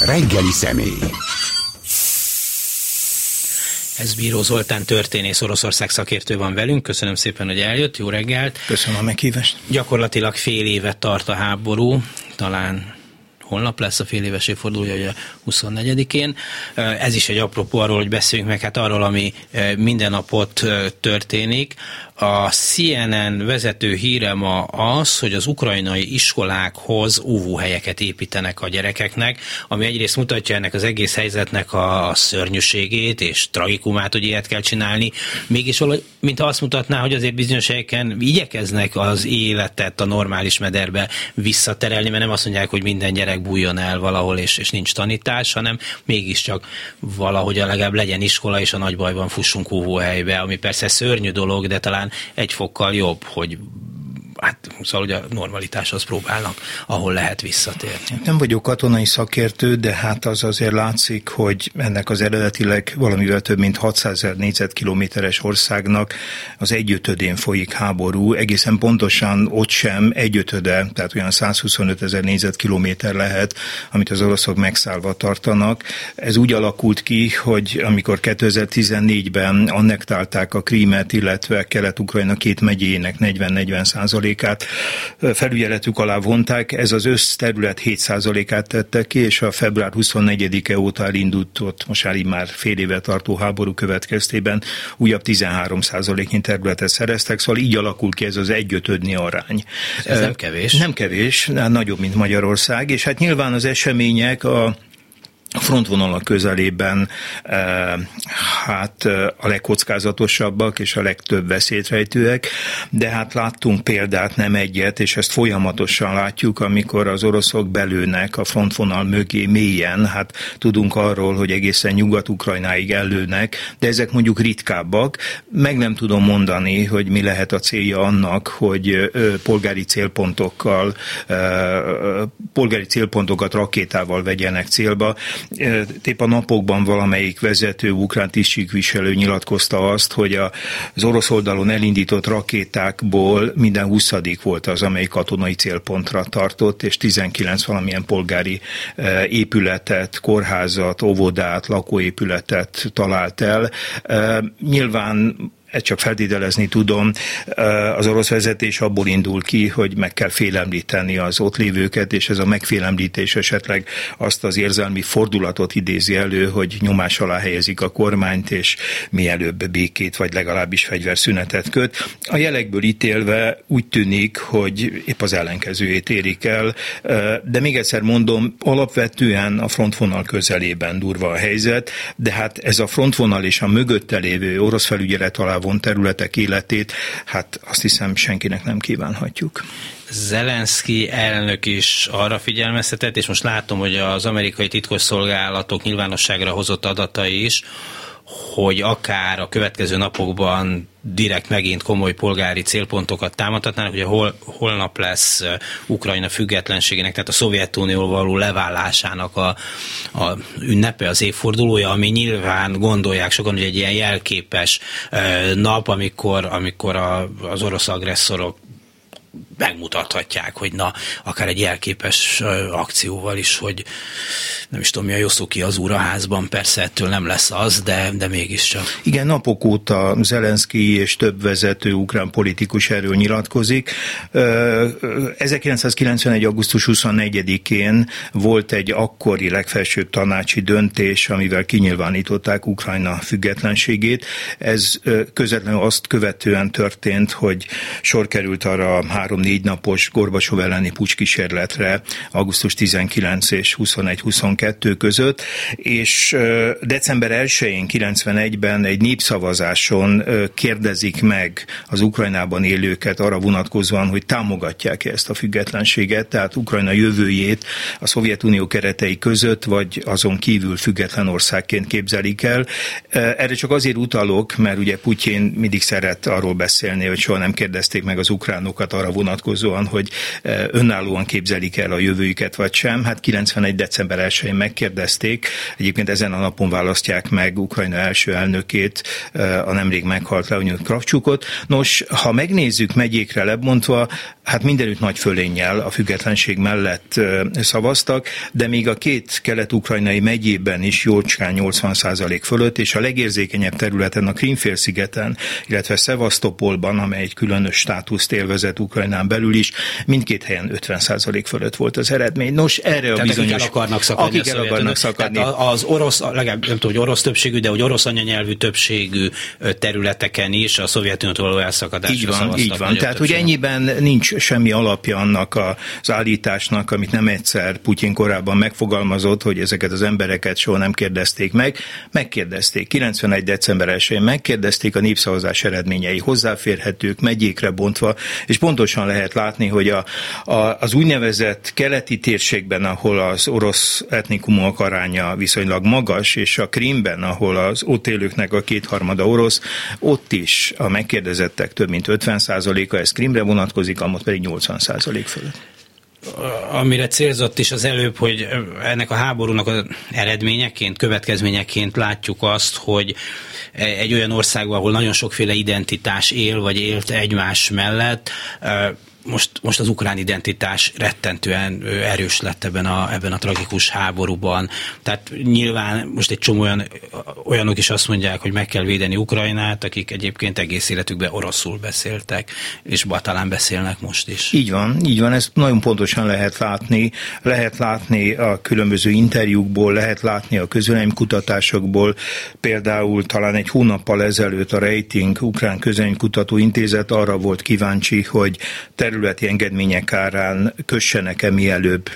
Reggeli személy. Ez Bíró Zoltán történész Oroszország szakértő van velünk. Köszönöm szépen, hogy eljött. Jó reggelt. Köszönöm a meghívást. Gyakorlatilag fél évet tart a háború, talán holnap lesz a fél éves évfordulója, ugye 24-én. Ez is egy apropó arról, hogy beszéljünk meg hát arról, ami minden napot történik. A CNN vezető híre ma az, hogy az ukrajnai iskolákhoz óvóhelyeket építenek a gyerekeknek, ami egyrészt mutatja ennek az egész helyzetnek a szörnyűségét és tragikumát, hogy ilyet kell csinálni. Mégis valahogy, mint azt mutatná, hogy azért bizonyos helyeken igyekeznek az életet a normális mederbe visszaterelni, mert nem azt mondják, hogy minden gyerek bújjon el valahol és, és nincs tanítás, hanem mégiscsak valahogy a legalább legyen iskola, és a nagy bajban fussunk óvóhelybe, ami persze szörnyű dolog, de talán egy fokkal jobb, hogy hát szóval hogy a normalitáshoz próbálnak, ahol lehet visszatérni. Nem vagyok katonai szakértő, de hát az azért látszik, hogy ennek az eredetileg valamivel több mint 600 ezer négyzetkilométeres országnak az egyötödén folyik háború, egészen pontosan ott sem egyötöde, tehát olyan 125 ezer négyzetkilométer lehet, amit az oroszok megszállva tartanak. Ez úgy alakult ki, hogy amikor 2014-ben annektálták a Krímet, illetve Kelet-Ukrajna két megyének 40-40 százalék felügyeletük alá vonták, ez az összterület 7%-át tette ki, és a február 24-e óta elindult ott most már, már fél éve tartó háború következtében újabb 13%-nyi területet szereztek, szóval így alakul ki ez az egyötödni arány. Ez nem kevés. Nem kevés, nagyobb, mint Magyarország, és hát nyilván az események a a frontvonalak közelében eh, hát eh, a legkockázatosabbak és a legtöbb veszélyt rejtőek, de hát láttunk példát, nem egyet, és ezt folyamatosan látjuk, amikor az oroszok belőnek a frontvonal mögé mélyen, hát tudunk arról, hogy egészen Nyugat-Ukrajnáig előnek, de ezek mondjuk ritkábbak. Meg nem tudom mondani, hogy mi lehet a célja annak, hogy polgári célpontokkal, polgári célpontokat rakétával vegyenek célba, Épp a napokban valamelyik vezető ukrán tisztségviselő nyilatkozta azt, hogy az orosz oldalon elindított rakétákból minden 20 volt az, amely katonai célpontra tartott, és 19 valamilyen polgári épületet, kórházat, óvodát, lakóépületet talált el. Nyilván ezt csak feltételezni tudom, az orosz vezetés abból indul ki, hogy meg kell félemlíteni az ott lévőket, és ez a megfélemlítés esetleg azt az érzelmi fordulatot idézi elő, hogy nyomás alá helyezik a kormányt, és mielőbb békét, vagy legalábbis fegyverszünetet köt. A jelekből ítélve úgy tűnik, hogy épp az ellenkezőjét érik el, de még egyszer mondom, alapvetően a frontvonal közelében durva a helyzet, de hát ez a frontvonal és a mögötte lévő orosz felügyelet alá von területek életét, hát azt hiszem senkinek nem kívánhatjuk. Zelenszky elnök is arra figyelmeztetett, és most látom, hogy az amerikai titkosszolgálatok nyilvánosságra hozott adatai is, hogy akár a következő napokban direkt megint komoly polgári célpontokat támadhatnának. Ugye hol, holnap lesz Ukrajna függetlenségének, tehát a Szovjetunió való leválásának a, a ünnepe, az évfordulója, ami nyilván gondolják sokan, hogy egy ilyen jelképes nap, amikor, amikor a, az orosz agresszorok megmutathatják, hogy na, akár egy jelképes akcióval is, hogy nem is tudom, mi a Josszuki az úraházban, persze ettől nem lesz az, de, de mégiscsak. Igen, napok óta Zelenszky és több vezető ukrán politikus erről nyilatkozik. 1991. augusztus 24-én volt egy akkori legfelsőbb tanácsi döntés, amivel kinyilvánították Ukrajna függetlenségét. Ez közvetlenül azt követően történt, hogy sor került arra három-négy napos Gorbasov elleni pucskísérletre augusztus 19 és 21-22 között, és december 1-én 91-ben egy népszavazáson kérdezik meg az Ukrajnában élőket arra vonatkozóan, hogy támogatják -e ezt a függetlenséget, tehát Ukrajna jövőjét a Szovjetunió keretei között, vagy azon kívül független országként képzelik el. Erre csak azért utalok, mert ugye Putyin mindig szeret arról beszélni, hogy soha nem kérdezték meg az ukránokat arra vonatkozóan, vonatkozóan, hogy önállóan képzelik el a jövőjüket vagy sem. Hát 91. december 1-én megkérdezték, egyébként ezen a napon választják meg Ukrajna első elnökét, a nemrég meghalt Leonid Kravcsukot. Nos, ha megnézzük megyékre lebontva, hát mindenütt nagy fölénnyel a függetlenség mellett szavaztak, de még a két kelet-ukrajnai megyében is jócskán 80 fölött, és a legérzékenyebb területen a Krímfélszigeten, illetve Szevasztopolban, amely egy különös státuszt élvezett Ukrajnán belül is, mindkét helyen 50 fölött volt az eredmény. Nos, erre Tehát a bizonyos... Akik el akarnak szakadni. Akik el akarnak szakadni. Tehát az orosz, legalább nem tudom, hogy orosz többségű, de hogy orosz anyanyelvű többségű területeken is a Szovjetuniótól való elszakadásra Így van, így van. Tehát, hogy ennyiben nincs semmi alapja annak az állításnak, amit nem egyszer Putyin korábban megfogalmazott, hogy ezeket az embereket soha nem kérdezték meg. Megkérdezték. 91. december 1-én megkérdezték a népszavazás eredményei hozzáférhetők, megyékre bontva, és pontosan lehet látni, hogy a, a, az úgynevezett keleti térségben, ahol az orosz etnikumok aránya viszonylag magas, és a Krímben, ahol az ott élőknek a kétharmada orosz, ott is a megkérdezettek több mint 50%-a, ez Krímre vonatkozik, amott pedig 80% fölött amire célzott is az előbb, hogy ennek a háborúnak az eredményeként, következményeként látjuk azt, hogy egy olyan országban, ahol nagyon sokféle identitás él, vagy élt egymás mellett, most, most az ukrán identitás rettentően erős lett ebben a, ebben a tragikus háborúban. Tehát nyilván most egy csomó olyan, olyanok is azt mondják, hogy meg kell védeni Ukrajnát, akik egyébként egész életükben oroszul beszéltek, és talán beszélnek most is. Így van, így van, ezt nagyon pontosan lehet látni. Lehet látni a különböző interjúkból, lehet látni a kutatásokból. Például talán egy hónappal ezelőtt a Rating Ukrán Kutató Intézet arra volt kíváncsi, hogy területi engedmények árán kössenek-e mielőbb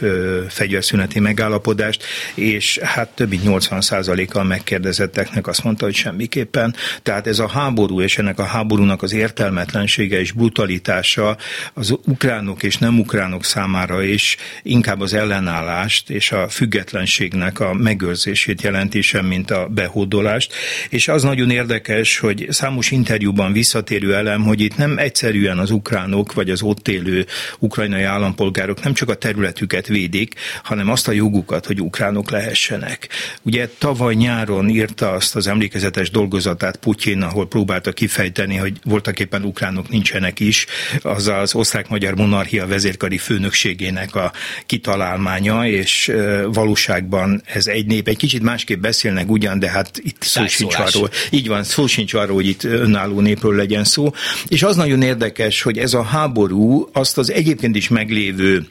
fegyverszüneti megállapodást, és hát több mint 80%-a megkérdezetteknek azt mondta, hogy semmiképpen. Tehát ez a háború és ennek a háborúnak az értelmetlensége és brutalitása az ukránok és nem ukránok számára is inkább az ellenállást és a függetlenségnek a megőrzését jelenti sem, mint a behódolást. És az nagyon érdekes, hogy számos interjúban visszatérő elem, hogy itt nem egyszerűen az ukránok vagy az ott ott élő ukrajnai állampolgárok nem csak a területüket védik, hanem azt a jogukat, hogy ukránok lehessenek. Ugye tavaly nyáron írta azt az emlékezetes dolgozatát Putyin, ahol próbálta kifejteni, hogy voltak éppen ukránok nincsenek is, az az osztrák-magyar monarchia vezérkari főnökségének a kitalálmánya, és valóságban ez egy nép. Egy kicsit másképp beszélnek ugyan, de hát itt szó sincs arról. Így van, szó sincs arról, hogy itt önálló népről legyen szó. És az nagyon érdekes, hogy ez a háború azt az egyébként is meglévő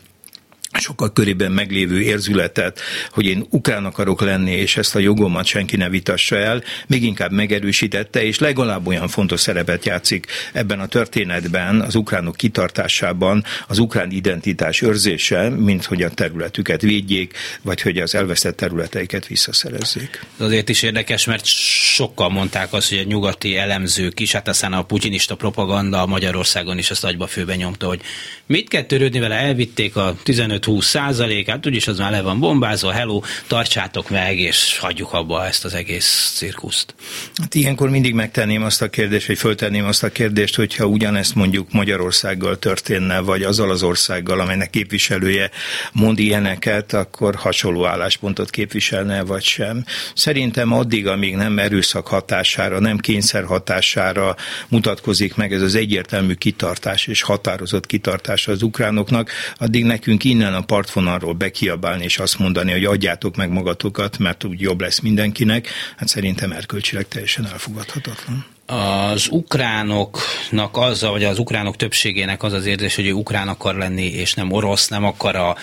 sokkal körében meglévő érzületet, hogy én ukrán akarok lenni, és ezt a jogomat senki ne vitassa el, még inkább megerősítette, és legalább olyan fontos szerepet játszik ebben a történetben, az ukránok kitartásában, az ukrán identitás őrzése, mint hogy a területüket védjék, vagy hogy az elvesztett területeiket visszaszerezzék. Ez azért is érdekes, mert sokkal mondták azt, hogy a nyugati elemzők is, hát aztán a putinista propaganda Magyarországon is azt agyba főben nyomta, hogy mit kell törődni vele, elvitték a 15 15-20 százalékát, úgyis az már le van bombázva, hello, tartsátok meg, és hagyjuk abba ezt az egész cirkuszt. Hát ilyenkor mindig megtenném azt a kérdést, vagy föltenném azt a kérdést, hogyha ugyanezt mondjuk Magyarországgal történne, vagy azzal az országgal, amelynek képviselője mond ilyeneket, akkor hasonló álláspontot képviselne, vagy sem. Szerintem addig, amíg nem erőszak hatására, nem kényszer hatására mutatkozik meg ez az egyértelmű kitartás és határozott kitartás az ukránoknak, addig nekünk innen innen a partvonalról bekiabálni és azt mondani, hogy adjátok meg magatokat, mert úgy jobb lesz mindenkinek, hát szerintem erkölcsileg teljesen elfogadhatatlan az ukránoknak az, vagy az ukránok többségének az az érzés, hogy ő ukrán akar lenni, és nem orosz, nem akar a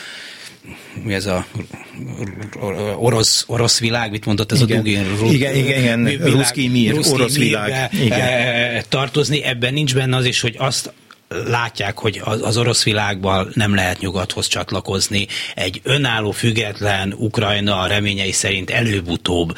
mi ez a orosz, orosz világ, mit mondott ez igen. a Dugin? Ru, igen, igen, igen, világ, ruszki mir, orosz világ. Igen. Eh, tartozni, ebben nincs benne az is, hogy azt látják, hogy az orosz világban nem lehet nyugathoz csatlakozni. Egy önálló, független Ukrajna reményei szerint előbb-utóbb,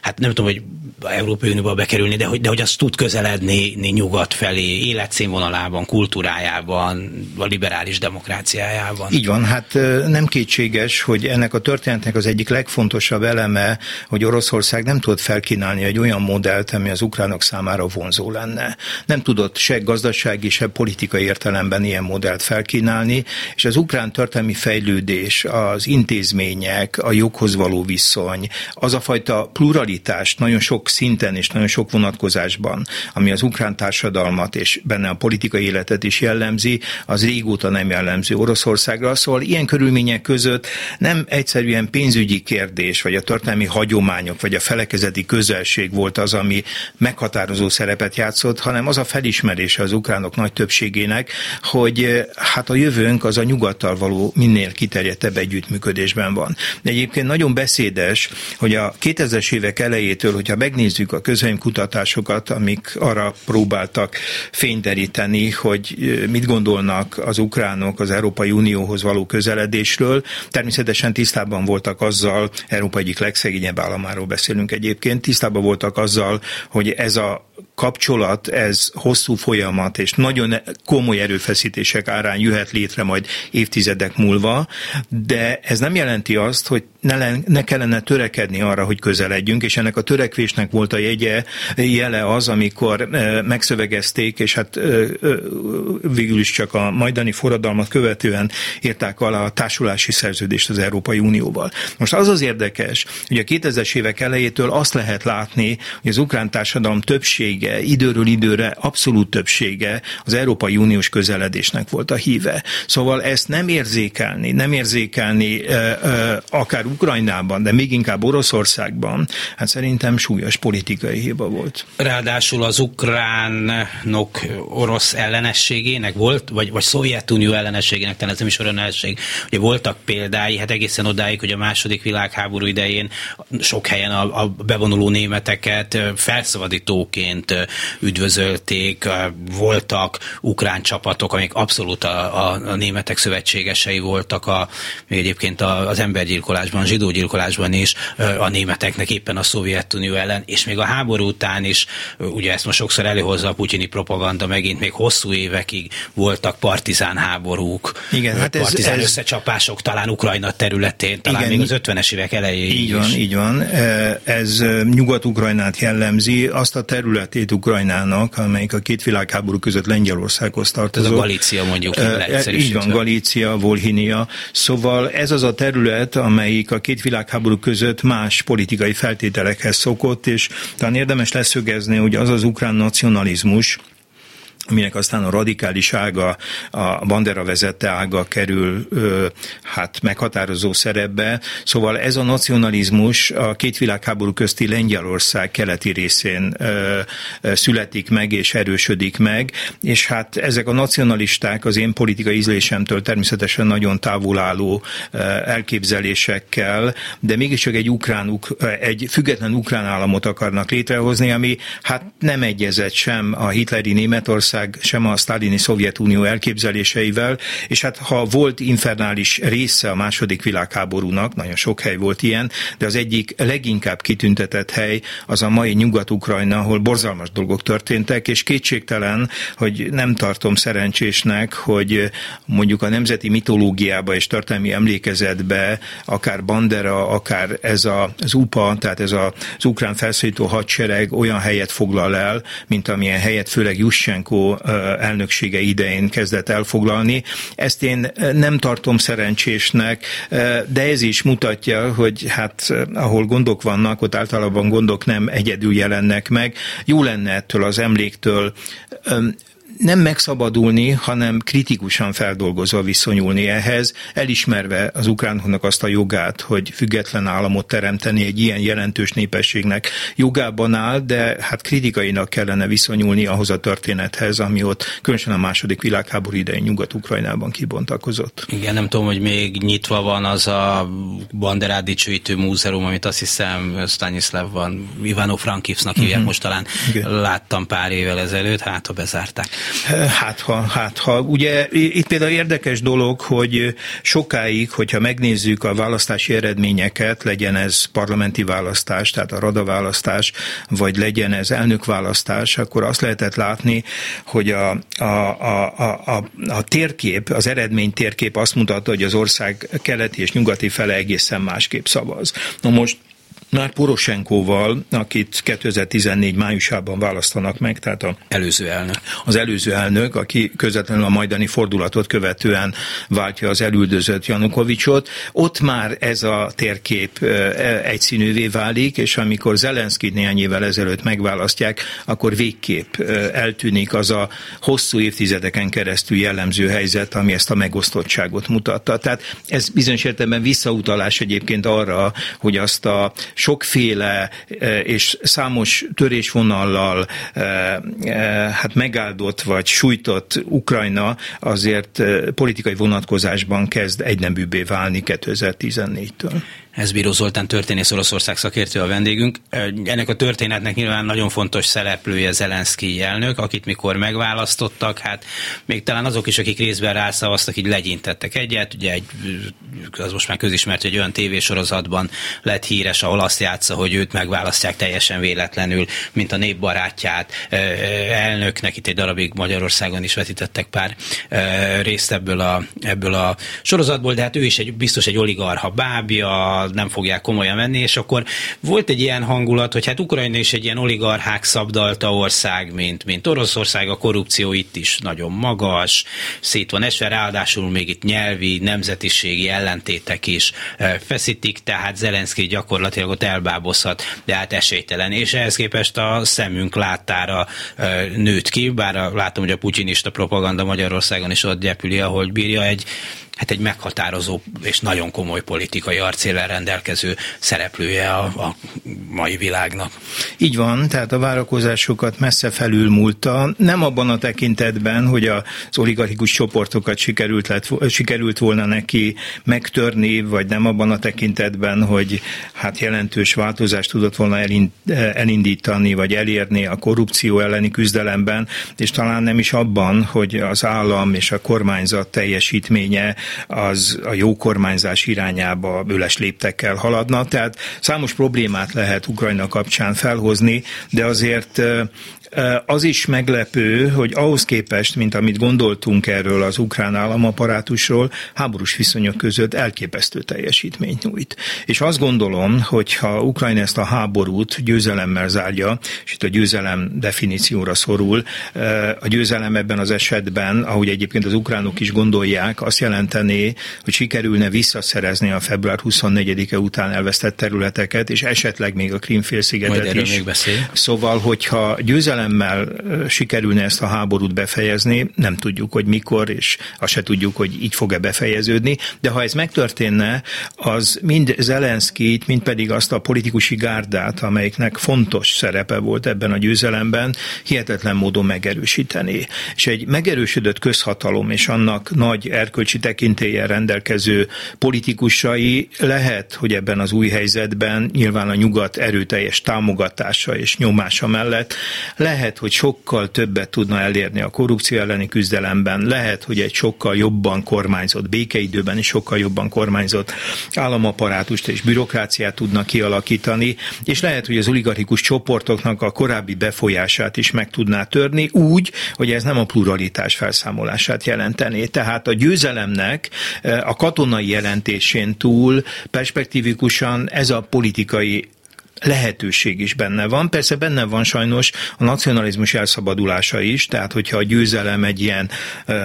hát nem tudom, hogy Európai Unióba bekerülni, de hogy, de hogy az tud közeledni nyugat felé, életszínvonalában, kultúrájában, a liberális demokráciájában. Így van, hát nem kétséges, hogy ennek a történetnek az egyik legfontosabb eleme, hogy Oroszország nem tudott felkínálni egy olyan modellt, ami az ukránok számára vonzó lenne. Nem tudott se gazdasági, se politikai politikai értelemben ilyen modellt felkínálni, és az ukrán történelmi fejlődés, az intézmények, a joghoz való viszony, az a fajta pluralitás nagyon sok szinten és nagyon sok vonatkozásban, ami az ukrán társadalmat és benne a politikai életet is jellemzi, az régóta nem jellemző Oroszországra. Szóval ilyen körülmények között nem egyszerűen pénzügyi kérdés, vagy a történelmi hagyományok, vagy a felekezeti közelség volt az, ami meghatározó szerepet játszott, hanem az a felismerése az ukránok nagy többségének, hogy hát a jövőnk az a nyugattal való minél kiterjedtebb együttműködésben van. De egyébként nagyon beszédes, hogy a 2000-es évek elejétől, hogyha megnézzük a kutatásokat, amik arra próbáltak fényderíteni, hogy mit gondolnak az ukránok az Európai Unióhoz való közeledésről, természetesen tisztában voltak azzal, Európa egyik legszegényebb államáról beszélünk egyébként, tisztában voltak azzal, hogy ez a kapcsolat, ez hosszú folyamat, és nagyon komoly erőfeszítések árán jöhet létre majd évtizedek múlva, de ez nem jelenti azt, hogy ne, ne kellene törekedni arra, hogy közeledjünk, és ennek a törekvésnek volt a jegye, jele az, amikor e, megszövegezték, és hát e, e, végül is csak a majdani forradalmat követően írták alá a társulási szerződést az Európai Unióval. Most az az érdekes, hogy a 2000-es évek elejétől azt lehet látni, hogy az ukrán társadalom többsége, időről időre abszolút többsége az Európai Uniós közeledésnek volt a híve. Szóval ezt nem érzékelni, nem érzékelni akár Ukrajnában, de még inkább Oroszországban, hát szerintem súlyos politikai hiba volt. Ráadásul az ukránok orosz ellenességének volt, vagy, vagy Szovjetunió ellenességének, talán ez nem is olyan ellenség, ugye voltak példái, hát egészen odáig, hogy a második világháború idején sok helyen a, a bevonuló németeket felszabadítóként üdvözölték, voltak ukrán csapatok, amik abszolút a, a, a németek szövetségesei voltak a, egyébként az embergyilkolásban gyilkolásban, zsidógyilkolásban is a németeknek éppen a Szovjetunió ellen, és még a háború után is, ugye ezt most sokszor előhozza a putyini propaganda, megint még hosszú évekig voltak partizán háborúk, Igen, hát ez, partizán ez, összecsapások talán Ukrajna területén, talán igen, még az 50-es évek elejéig Így van, is. így van. Ez Nyugat-Ukrajnát jellemzi, azt a területét Ukrajnának, amelyik a két világháború között Lengyelországhoz tartozott. Ez a Galícia mondjuk. Így van, Galícia, Volhinia. Szóval ez az a terület, amelyik a két világháború között más politikai feltételekhez szokott, és talán érdemes leszögezni, hogy az az ukrán nacionalizmus, aminek aztán a radikális ága, a Bandera vezette ága kerül hát meghatározó szerepbe. Szóval ez a nacionalizmus a két világháború közti Lengyelország keleti részén születik meg és erősödik meg, és hát ezek a nacionalisták az én politikai ízlésemtől természetesen nagyon távol álló elképzelésekkel, de mégiscsak egy ukrán, egy független ukrán államot akarnak létrehozni, ami hát nem egyezett sem a hitleri Németország Oroszország, sem a sztálini Szovjetunió elképzeléseivel, és hát ha volt infernális része a második világháborúnak, nagyon sok hely volt ilyen, de az egyik leginkább kitüntetett hely az a mai Nyugat-Ukrajna, ahol borzalmas dolgok történtek, és kétségtelen, hogy nem tartom szerencsésnek, hogy mondjuk a nemzeti mitológiába és történelmi emlékezetbe akár Bandera, akár ez a, az UPA, tehát ez a, az ukrán felszólító hadsereg olyan helyet foglal el, mint amilyen helyet főleg Elnöksége idején kezdett elfoglalni. Ezt én nem tartom szerencsésnek, de ez is mutatja, hogy hát ahol gondok vannak, ott általában gondok nem egyedül jelennek meg. Jó lenne ettől az emléktől nem megszabadulni, hanem kritikusan feldolgozva viszonyulni ehhez, elismerve az ukránoknak azt a jogát, hogy független államot teremteni egy ilyen jelentős népességnek jogában áll, de hát kritikainak kellene viszonyulni ahhoz a történethez, ami ott különösen a második világháború idején Nyugat-Ukrajnában kibontakozott. Igen, nem tudom, hogy még nyitva van az a Banderát dicsőítő múzeum, amit azt hiszem Stanislav van, Ivano Frankivsnak hívják uh-huh. most talán. Igen. Láttam pár évvel ezelőtt, hát ha bezárták. Hát ha, hát ha. Ugye itt például érdekes dolog, hogy sokáig, hogyha megnézzük a választási eredményeket, legyen ez parlamenti választás, tehát a rada választás, vagy legyen ez elnökválasztás, akkor azt lehetett látni, hogy a, a, a, a, a, a térkép, az eredmény térkép azt mutatta, hogy az ország keleti és nyugati fele egészen másképp szavaz. Na most már Poroshenkoval, akit 2014 májusában választanak meg, tehát a előző elnök. Az előző elnök, aki közvetlenül a majdani fordulatot követően váltja az elüldözött Janukovicsot, ott már ez a térkép egyszínűvé válik, és amikor Zelenszkit néhány évvel ezelőtt megválasztják, akkor végképp eltűnik az a hosszú évtizedeken keresztül jellemző helyzet, ami ezt a megosztottságot mutatta. Tehát ez bizonyos értelemben visszautalás egyébként arra, hogy azt a sokféle és számos törésvonallal hát megáldott vagy sújtott Ukrajna azért politikai vonatkozásban kezd egynembűbbé válni 2014-től. Ez Bíró Zoltán történész Oroszország szakértő a vendégünk. Ennek a történetnek nyilván nagyon fontos szereplője Zelenszky elnök, akit mikor megválasztottak, hát még talán azok is, akik részben rászavaztak, így legyintettek egyet. Ugye egy, az most már közismert, hogy olyan tévésorozatban lett híres, ahol azt játsza, hogy őt megválasztják teljesen véletlenül, mint a népbarátját elnöknek. Itt egy darabig Magyarországon is vetítettek pár részt ebből a, ebből a sorozatból, de hát ő is egy, biztos egy oligarha bábja, nem fogják komolyan venni, és akkor volt egy ilyen hangulat, hogy hát Ukrajna is egy ilyen oligarchák szabdalta ország, mint, mint Oroszország, a korrupció itt is nagyon magas, szét van esve, ráadásul még itt nyelvi, nemzetiségi ellentétek is feszítik, tehát Zelenszky gyakorlatilag ott elbábozhat, de hát esélytelen, és ehhez képest a szemünk láttára nőtt ki, bár látom, hogy a putyinista propaganda Magyarországon is ott gyepüli, ahogy bírja egy hát egy meghatározó és nagyon komoly politikai arcéllel rendelkező szereplője a, a mai világnak. Így van, tehát a várakozásokat messze felülmúlta, nem abban a tekintetben, hogy az oligarchikus csoportokat sikerült, lett, sikerült volna neki megtörni, vagy nem abban a tekintetben, hogy hát jelentős változást tudott volna elindítani, vagy elérni a korrupció elleni küzdelemben, és talán nem is abban, hogy az állam és a kormányzat teljesítménye az a jó kormányzás irányába öles léptekkel haladna. Tehát számos problémát lehet Ukrajna kapcsán felhozni, de azért az is meglepő, hogy ahhoz képest, mint amit gondoltunk erről az ukrán államaparátusról, háborús viszonyok között elképesztő teljesítményt nyújt. És azt gondolom, hogy ha Ukrajna ezt a háborút győzelemmel zárja, és itt a győzelem definícióra szorul, a győzelem ebben az esetben, ahogy egyébként az ukránok is gondolják, azt jelenteni, hogy sikerülne visszaszerezni a február 24-e után elvesztett területeket, és esetleg még a Krímfélszigetet is. Még beszél. Szóval, hogyha győzelem győzelemmel sikerülne ezt a háborút befejezni, nem tudjuk, hogy mikor, és azt se tudjuk, hogy így fog-e befejeződni, de ha ez megtörténne, az mind Zelenszkit, mind pedig azt a politikusi gárdát, amelyiknek fontos szerepe volt ebben a győzelemben, hihetetlen módon megerősíteni. És egy megerősödött közhatalom és annak nagy erkölcsi tekintélyen rendelkező politikusai lehet, hogy ebben az új helyzetben nyilván a nyugat erőteljes támogatása és nyomása mellett lehet, hogy sokkal többet tudna elérni a korrupció elleni küzdelemben, lehet, hogy egy sokkal jobban kormányzott, békeidőben is sokkal jobban kormányzott államaparátust és bürokráciát tudna kialakítani, és lehet, hogy az oligarchikus csoportoknak a korábbi befolyását is meg tudná törni, úgy, hogy ez nem a pluralitás felszámolását jelentené. Tehát a győzelemnek a katonai jelentésén túl perspektívikusan ez a politikai lehetőség is benne van. Persze benne van sajnos a nacionalizmus elszabadulása is, tehát hogyha a győzelem egy ilyen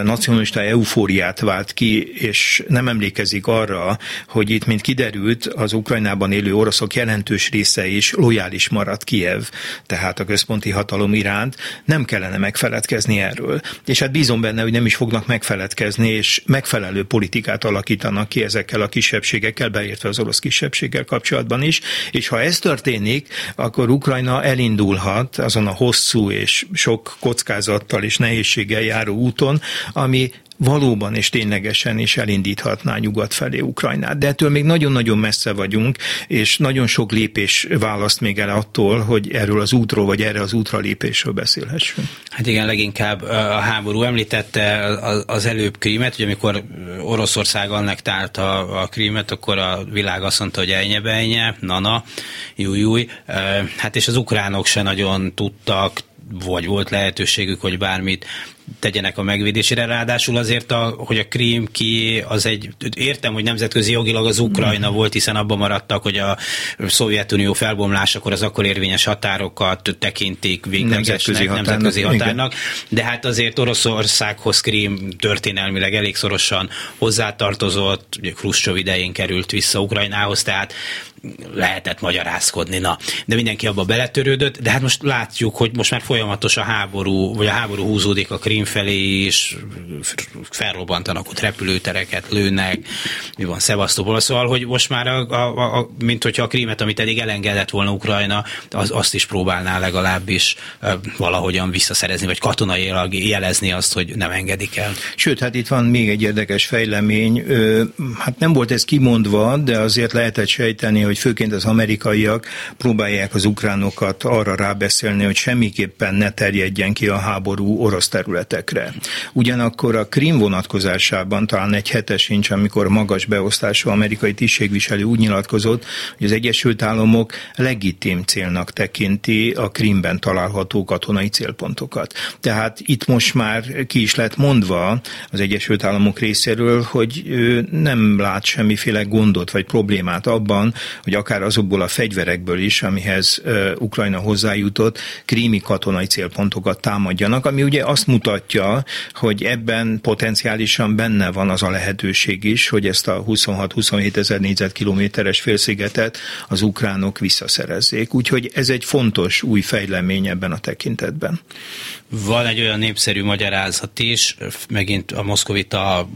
nacionalista eufóriát vált ki, és nem emlékezik arra, hogy itt, mint kiderült, az Ukrajnában élő oroszok jelentős része is lojális maradt Kiev, tehát a központi hatalom iránt, nem kellene megfeledkezni erről. És hát bízom benne, hogy nem is fognak megfeledkezni, és megfelelő politikát alakítanak ki ezekkel a kisebbségekkel, beértve az orosz kisebbséggel kapcsolatban is, és ha ez tört történik, akkor Ukrajna elindulhat azon a hosszú és sok kockázattal és nehézséggel járó úton, ami valóban és ténylegesen is elindíthatná nyugat felé Ukrajnát. De ettől még nagyon-nagyon messze vagyunk, és nagyon sok lépés választ még el attól, hogy erről az útról, vagy erre az útra lépésről beszélhessünk. Hát igen, leginkább a háború említette az előbb Krímet, hogy amikor Oroszország annak a, a Krímet, akkor a világ azt mondta, hogy ejnye bejnye, nana, júj, júj. Hát és az ukránok se nagyon tudtak vagy volt lehetőségük, hogy bármit tegyenek a megvédésére. Ráadásul azért, a, hogy a Krím ki, az egy, értem, hogy nemzetközi jogilag az Ukrajna volt, hiszen abban maradtak, hogy a Szovjetunió felbomlásakor az akkor érvényes határokat tekintik véglegesnek, nemzetközi, határnak, nemzetközi határnak, de hát azért Oroszországhoz Krím történelmileg elég szorosan hozzátartozott, ugye Khrushchev idején került vissza Ukrajnához, tehát lehetett magyarázkodni, na. De mindenki abba beletörődött, de hát most látjuk, hogy most már folyamatos a háború, vagy a háború húzódik a Krim felé, és felrobbantanak ott repülőtereket, lőnek, mi van Szevasztopol, szóval, hogy most már, a, a, a, mint hogyha a Krímet, amit eddig elengedett volna Ukrajna, az, azt is próbálná legalábbis valahogyan visszaszerezni, vagy katonai jelezni azt, hogy nem engedik el. Sőt, hát itt van még egy érdekes fejlemény. Hát nem volt ez kimondva, de azért lehetett sejteni, hogy főként az amerikaiak próbálják az ukránokat arra rábeszélni, hogy semmiképpen ne terjedjen ki a háború orosz területekre. Ugyanakkor a Krim vonatkozásában talán egy hetes sincs, amikor magas beosztású amerikai tisztségviselő úgy nyilatkozott, hogy az Egyesült Államok legitim célnak tekinti a Krimben található katonai célpontokat. Tehát itt most már ki is lett mondva az Egyesült Államok részéről, hogy nem lát semmiféle gondot vagy problémát abban, hogy akár azokból a fegyverekből is, amihez Ukrajna hozzájutott, krími katonai célpontokat támadjanak, ami ugye azt mutatja, hogy ebben potenciálisan benne van az a lehetőség is, hogy ezt a 26-27 ezer négyzetkilométeres félszigetet az ukránok visszaszerezzék. Úgyhogy ez egy fontos új fejlemény ebben a tekintetben. Van egy olyan népszerű magyarázat is, megint a moszkovita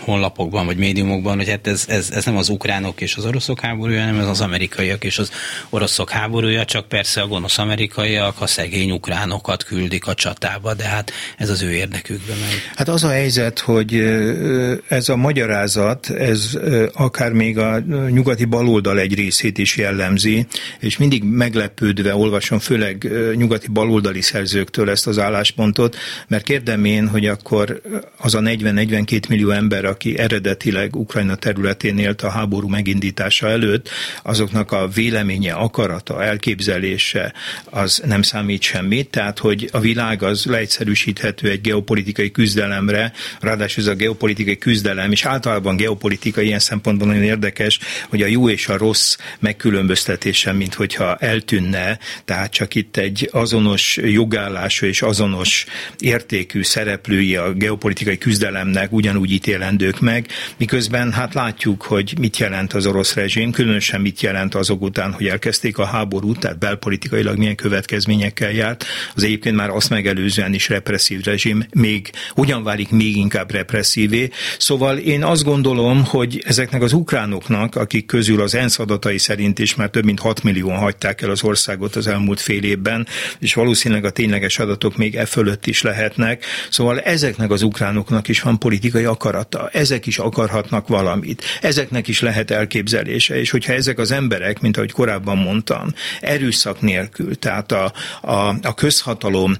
honlapokban vagy médiumokban, hogy hát ez, ez, ez nem az ukránok és az oroszok háborúja, hanem ez az amerikaiak és az oroszok háborúja, csak persze a gonosz amerikaiak a szegény ukránokat küldik a csatába, de hát ez az ő érdekükben. Hát az a helyzet, hogy ez a magyarázat, ez akár még a nyugati baloldal egy részét is jellemzi, és mindig meglepődve olvasom, főleg nyugati baloldali szerzőktől ezt az álláspontot, mert kérdem én, hogy akkor az a 40-42 millió ember, aki eredetileg Ukrajna területén élt a háború megindítása előtt, azoknak a véleménye, akarata, elképzelése az nem számít semmit, tehát hogy a világ az leegyszerűsíthető egy geopolitikai küzdelemre, ráadásul ez a geopolitikai küzdelem, és általában geopolitika ilyen szempontból nagyon érdekes, hogy a jó és a rossz megkülönböztetése, mint hogyha eltűnne, tehát csak itt egy azonos jogállású és azonos értékű szereplői a geopolitikai küzdelemnek ugyanúgy ítélendő ők meg, miközben hát látjuk, hogy mit jelent az orosz rezsim, különösen mit jelent azok után, hogy elkezdték a háborút, tehát belpolitikailag milyen következményekkel járt. Az egyébként már azt megelőzően is represszív rezsim még hogyan válik még inkább represszívé. Szóval én azt gondolom, hogy ezeknek az ukránoknak, akik közül az ENSZ adatai szerint is már több mint 6 millióan hagyták el az országot az elmúlt fél évben, és valószínűleg a tényleges adatok még e fölött is lehetnek. Szóval ezeknek az ukránoknak is van politikai akarata ezek is akarhatnak valamit. Ezeknek is lehet elképzelése, és hogyha ezek az emberek, mint ahogy korábban mondtam, erőszak nélkül, tehát a, a, a közhatalom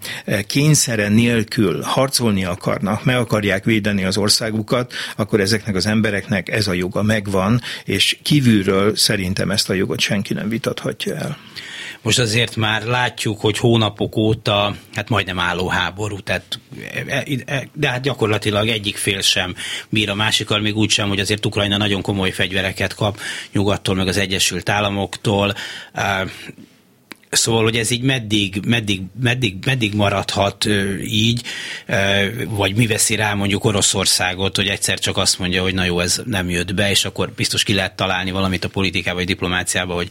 kényszere nélkül harcolni akarnak, meg akarják védeni az országukat, akkor ezeknek az embereknek ez a joga megvan, és kívülről szerintem ezt a jogot senki nem vitathatja el. Most azért már látjuk, hogy hónapok óta, hát majdnem álló háború, tehát, e, e, de hát gyakorlatilag egyik fél sem bír a másikkal, még úgy sem, hogy azért Ukrajna nagyon komoly fegyvereket kap nyugattól, meg az Egyesült Államoktól. Szóval, hogy ez így meddig, meddig, meddig, meddig maradhat így, vagy mi veszi rá mondjuk Oroszországot, hogy egyszer csak azt mondja, hogy na jó, ez nem jött be, és akkor biztos ki lehet találni valamit a politikába vagy diplomáciába, hogy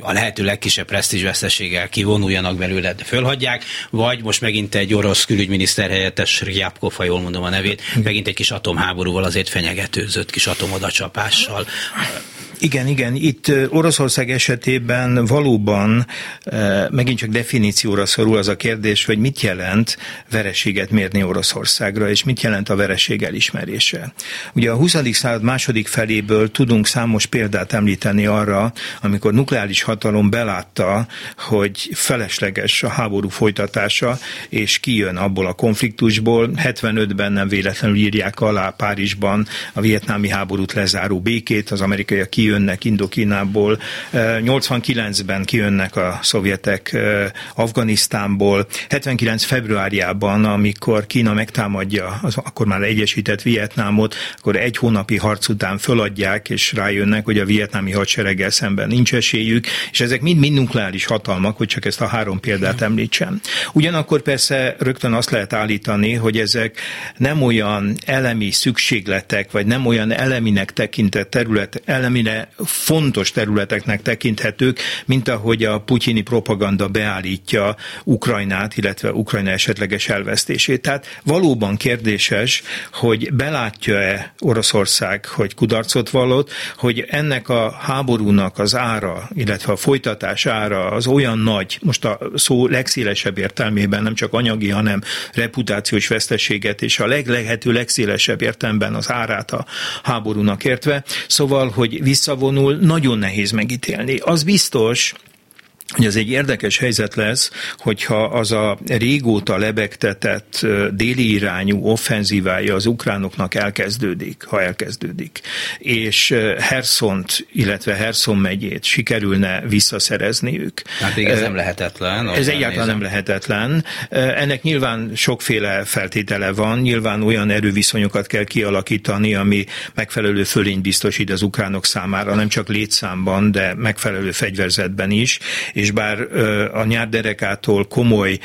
a lehető legkisebb presztízsveszteséggel kivonuljanak belőle, de fölhagyják, vagy most megint egy orosz külügyminiszter helyettes Ryabkov, ha jól mondom a nevét, megint egy kis atomháborúval azért fenyegetőzött kis atomodacsapással. Igen, igen, itt Oroszország esetében valóban megint csak definícióra szorul az a kérdés, hogy mit jelent vereséget mérni Oroszországra, és mit jelent a vereség elismerése. Ugye a 20. század második feléből tudunk számos példát említeni arra, amikor nukleáris hatalom belátta, hogy felesleges a háború folytatása, és kijön abból a konfliktusból. 75-ben nem véletlenül írják alá Párizsban a vietnámi háborút lezáró békét, az amerikaiak kijönnek Indokinából. 89-ben hirtelen kijönnek a szovjetek Afganisztánból. 79. februárjában, amikor Kína megtámadja az akkor már egyesített Vietnámot, akkor egy hónapi harc után föladják, és rájönnek, hogy a vietnámi hadsereggel szemben nincs esélyük, és ezek mind-mind nukleáris hatalmak, hogy csak ezt a három példát említsem. Ugyanakkor persze rögtön azt lehet állítani, hogy ezek nem olyan elemi szükségletek, vagy nem olyan eleminek tekintett terület, fontos területeknek tekinthetők, mint ahogy a putyini propaganda beállítja Ukrajnát, illetve Ukrajna esetleges elvesztését. Tehát valóban kérdéses, hogy belátja-e Oroszország, hogy kudarcot vallott, hogy ennek a háborúnak az ára, illetve a folytatás ára az olyan nagy, most a szó legszélesebb értelmében, nem csak anyagi, hanem reputációs veszteséget és a leglehető legszélesebb értelemben az árát a háborúnak értve. Szóval, hogy visszavonul, nagyon nehéz megítélni. Az biztos, hogy ez egy érdekes helyzet lesz, hogyha az a régóta lebegtetett déli irányú offenzívája az ukránoknak elkezdődik, ha elkezdődik, és Herszont, illetve Herszon megyét sikerülne visszaszerezniük. Hát még ez nem lehetetlen. Ez egyáltalán nem lehetetlen. Ennek nyilván sokféle feltétele van, nyilván olyan erőviszonyokat kell kialakítani, ami megfelelő fölényt biztosít az ukránok számára, nem csak létszámban, de megfelelő fegyverzetben is, és bár a nyárderekától komoly,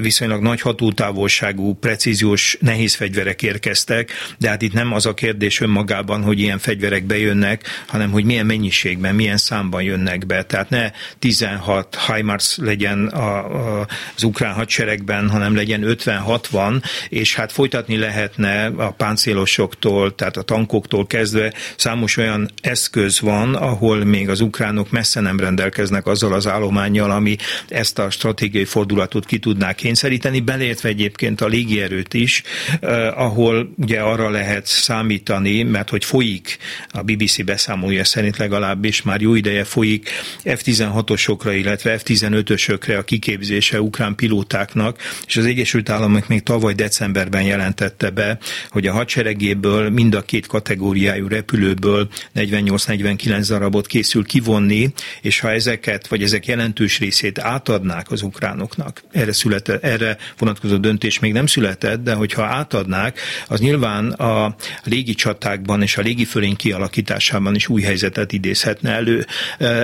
viszonylag nagy hatótávolságú, precíziós nehéz fegyverek érkeztek, de hát itt nem az a kérdés önmagában, hogy ilyen fegyverek bejönnek, hanem hogy milyen mennyiségben, milyen számban jönnek be. Tehát ne 16 HIMARS legyen a, a, az ukrán hadseregben, hanem legyen 50-60, és hát folytatni lehetne a páncélosoktól, tehát a tankoktól kezdve számos olyan eszköz van, ahol még az ukránok messze nem rendelkeznek azzal az állományjal, ami ezt a stratégiai fordulatot ki tudná kényszeríteni, beleértve egyébként a légierőt is, eh, ahol ugye arra lehet számítani, mert hogy folyik, a BBC beszámolja szerint legalábbis már jó ideje folyik F-16-osokra, illetve F-15-ösökre a kiképzése ukrán pilótáknak, és az Egyesült Államok még tavaly decemberben jelentette be, hogy a hadseregéből mind a két kategóriájú repülőből 48-49 darabot készül kivonni, és ha ezeket vagy ezek jelentős részét átadnák az ukránoknak. Erre, született, erre vonatkozó döntés még nem született, de hogyha átadnák, az nyilván a légi csatákban és a légifölény kialakításában is új helyzetet idézhetne elő.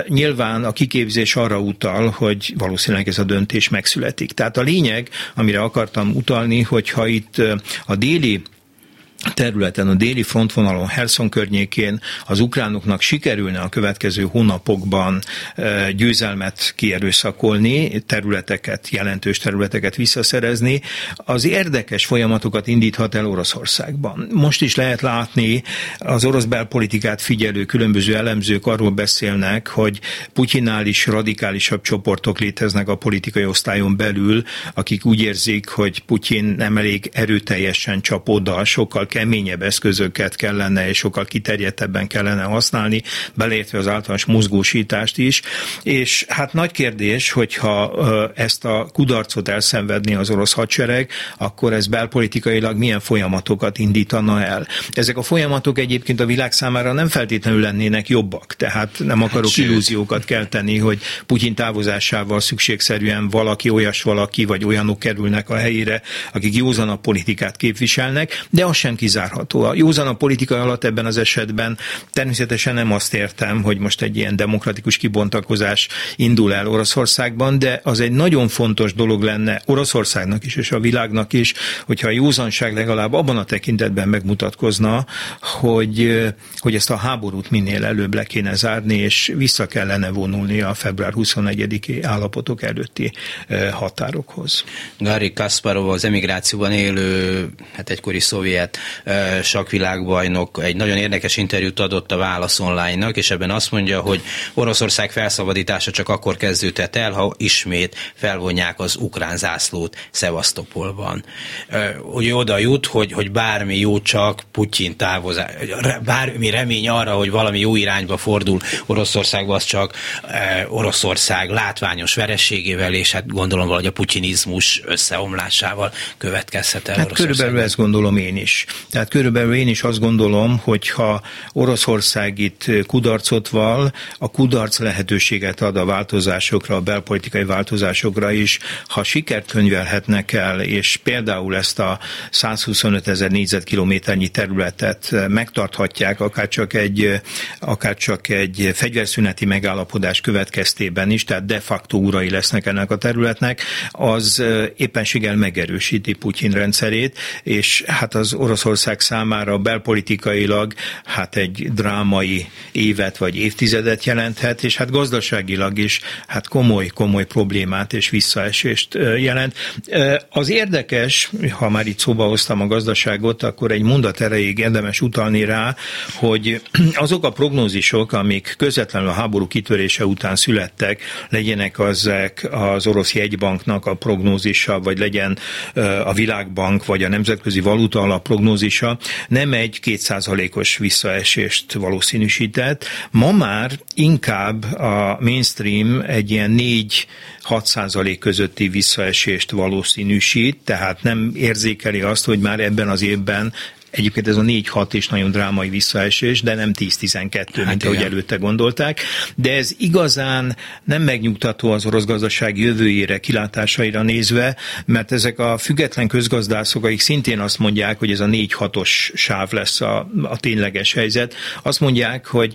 Nyilván a kiképzés arra utal, hogy valószínűleg ez a döntés megszületik. Tehát a lényeg, amire akartam utalni, hogyha itt a déli területen, a déli frontvonalon, Herson környékén az ukránoknak sikerülne a következő hónapokban győzelmet kierőszakolni, területeket, jelentős területeket visszaszerezni, az érdekes folyamatokat indíthat el Oroszországban. Most is lehet látni, az orosz belpolitikát figyelő különböző elemzők arról beszélnek, hogy Putyinnál is radikálisabb csoportok léteznek a politikai osztályon belül, akik úgy érzik, hogy Putyin nem elég erőteljesen csap oda, sokkal keményebb eszközöket kellene és sokkal kiterjedtebben kellene használni, beleértve az általános mozgósítást is. És hát nagy kérdés, hogyha ezt a kudarcot elszenvedni az orosz hadsereg, akkor ez belpolitikailag milyen folyamatokat indítana el. Ezek a folyamatok egyébként a világ számára nem feltétlenül lennének jobbak, tehát nem akarok hát, illúziókat kelteni, hogy Putyin távozásával szükségszerűen valaki, olyas valaki, vagy olyanok kerülnek a helyére, akik józan a politikát képviselnek, de az sem kizárható. A józan a politika alatt ebben az esetben természetesen nem azt értem, hogy most egy ilyen demokratikus kibontakozás indul el Oroszországban, de az egy nagyon fontos dolog lenne Oroszországnak is és a világnak is, hogyha a józanság legalább abban a tekintetben megmutatkozna, hogy, hogy ezt a háborút minél előbb le kéne zárni, és vissza kellene vonulni a február 21-i állapotok előtti határokhoz. Gary Kasparov az emigrációban élő, hát egykori szovjet sakvilágbajnok egy nagyon érdekes interjút adott a Válasz Online-nak, és ebben azt mondja, hogy Oroszország felszabadítása csak akkor kezdődhet el, ha ismét felvonják az ukrán zászlót Szevasztopolban. Hogy oda jut, hogy, hogy bármi jó csak Putyin távozás, bármi remény arra, hogy valami jó irányba fordul Oroszországba, az csak Oroszország látványos verességével, és hát gondolom hogy a putinizmus összeomlásával következhet el. Hát körülbelül ezt gondolom én is. Tehát körülbelül én is azt gondolom, hogy ha Oroszország itt kudarcot val, a kudarc lehetőséget ad a változásokra, a belpolitikai változásokra is. Ha sikert könyvelhetnek el, és például ezt a 125 ezer négyzetkilométernyi területet megtarthatják, akár csak egy, akár csak egy fegyverszüneti megállapodás következtében is, tehát de facto urai lesznek ennek a területnek, az éppenséggel megerősíti Putyin rendszerét, és hát az Oroszország számára belpolitikailag hát egy drámai évet vagy évtizedet jelenthet, és hát gazdaságilag is hát komoly, komoly problémát és visszaesést jelent. Az érdekes, ha már itt szóba hoztam a gazdaságot, akkor egy mondat erejéig érdemes utalni rá, hogy azok a prognózisok, amik közvetlenül a háború kitörése után születtek, legyenek azek az orosz jegybanknak a prognózisa, vagy legyen a világbank, vagy a nemzetközi valuta alap prognózisa, nem egy kétszázalékos visszaesést valószínűsített. Ma már inkább a mainstream egy ilyen 4-6 százalék közötti visszaesést valószínűsít, tehát nem érzékeli azt, hogy már ebben az évben Egyébként ez a 4-6 is nagyon drámai visszaesés, de nem 10-12, hát mint ahogy előtte gondolták. De ez igazán nem megnyugtató az orosz gazdaság jövőjére, kilátásaira nézve, mert ezek a független közgazdászok, akik szintén azt mondják, hogy ez a 4-6-os sáv lesz a, a tényleges helyzet, azt mondják, hogy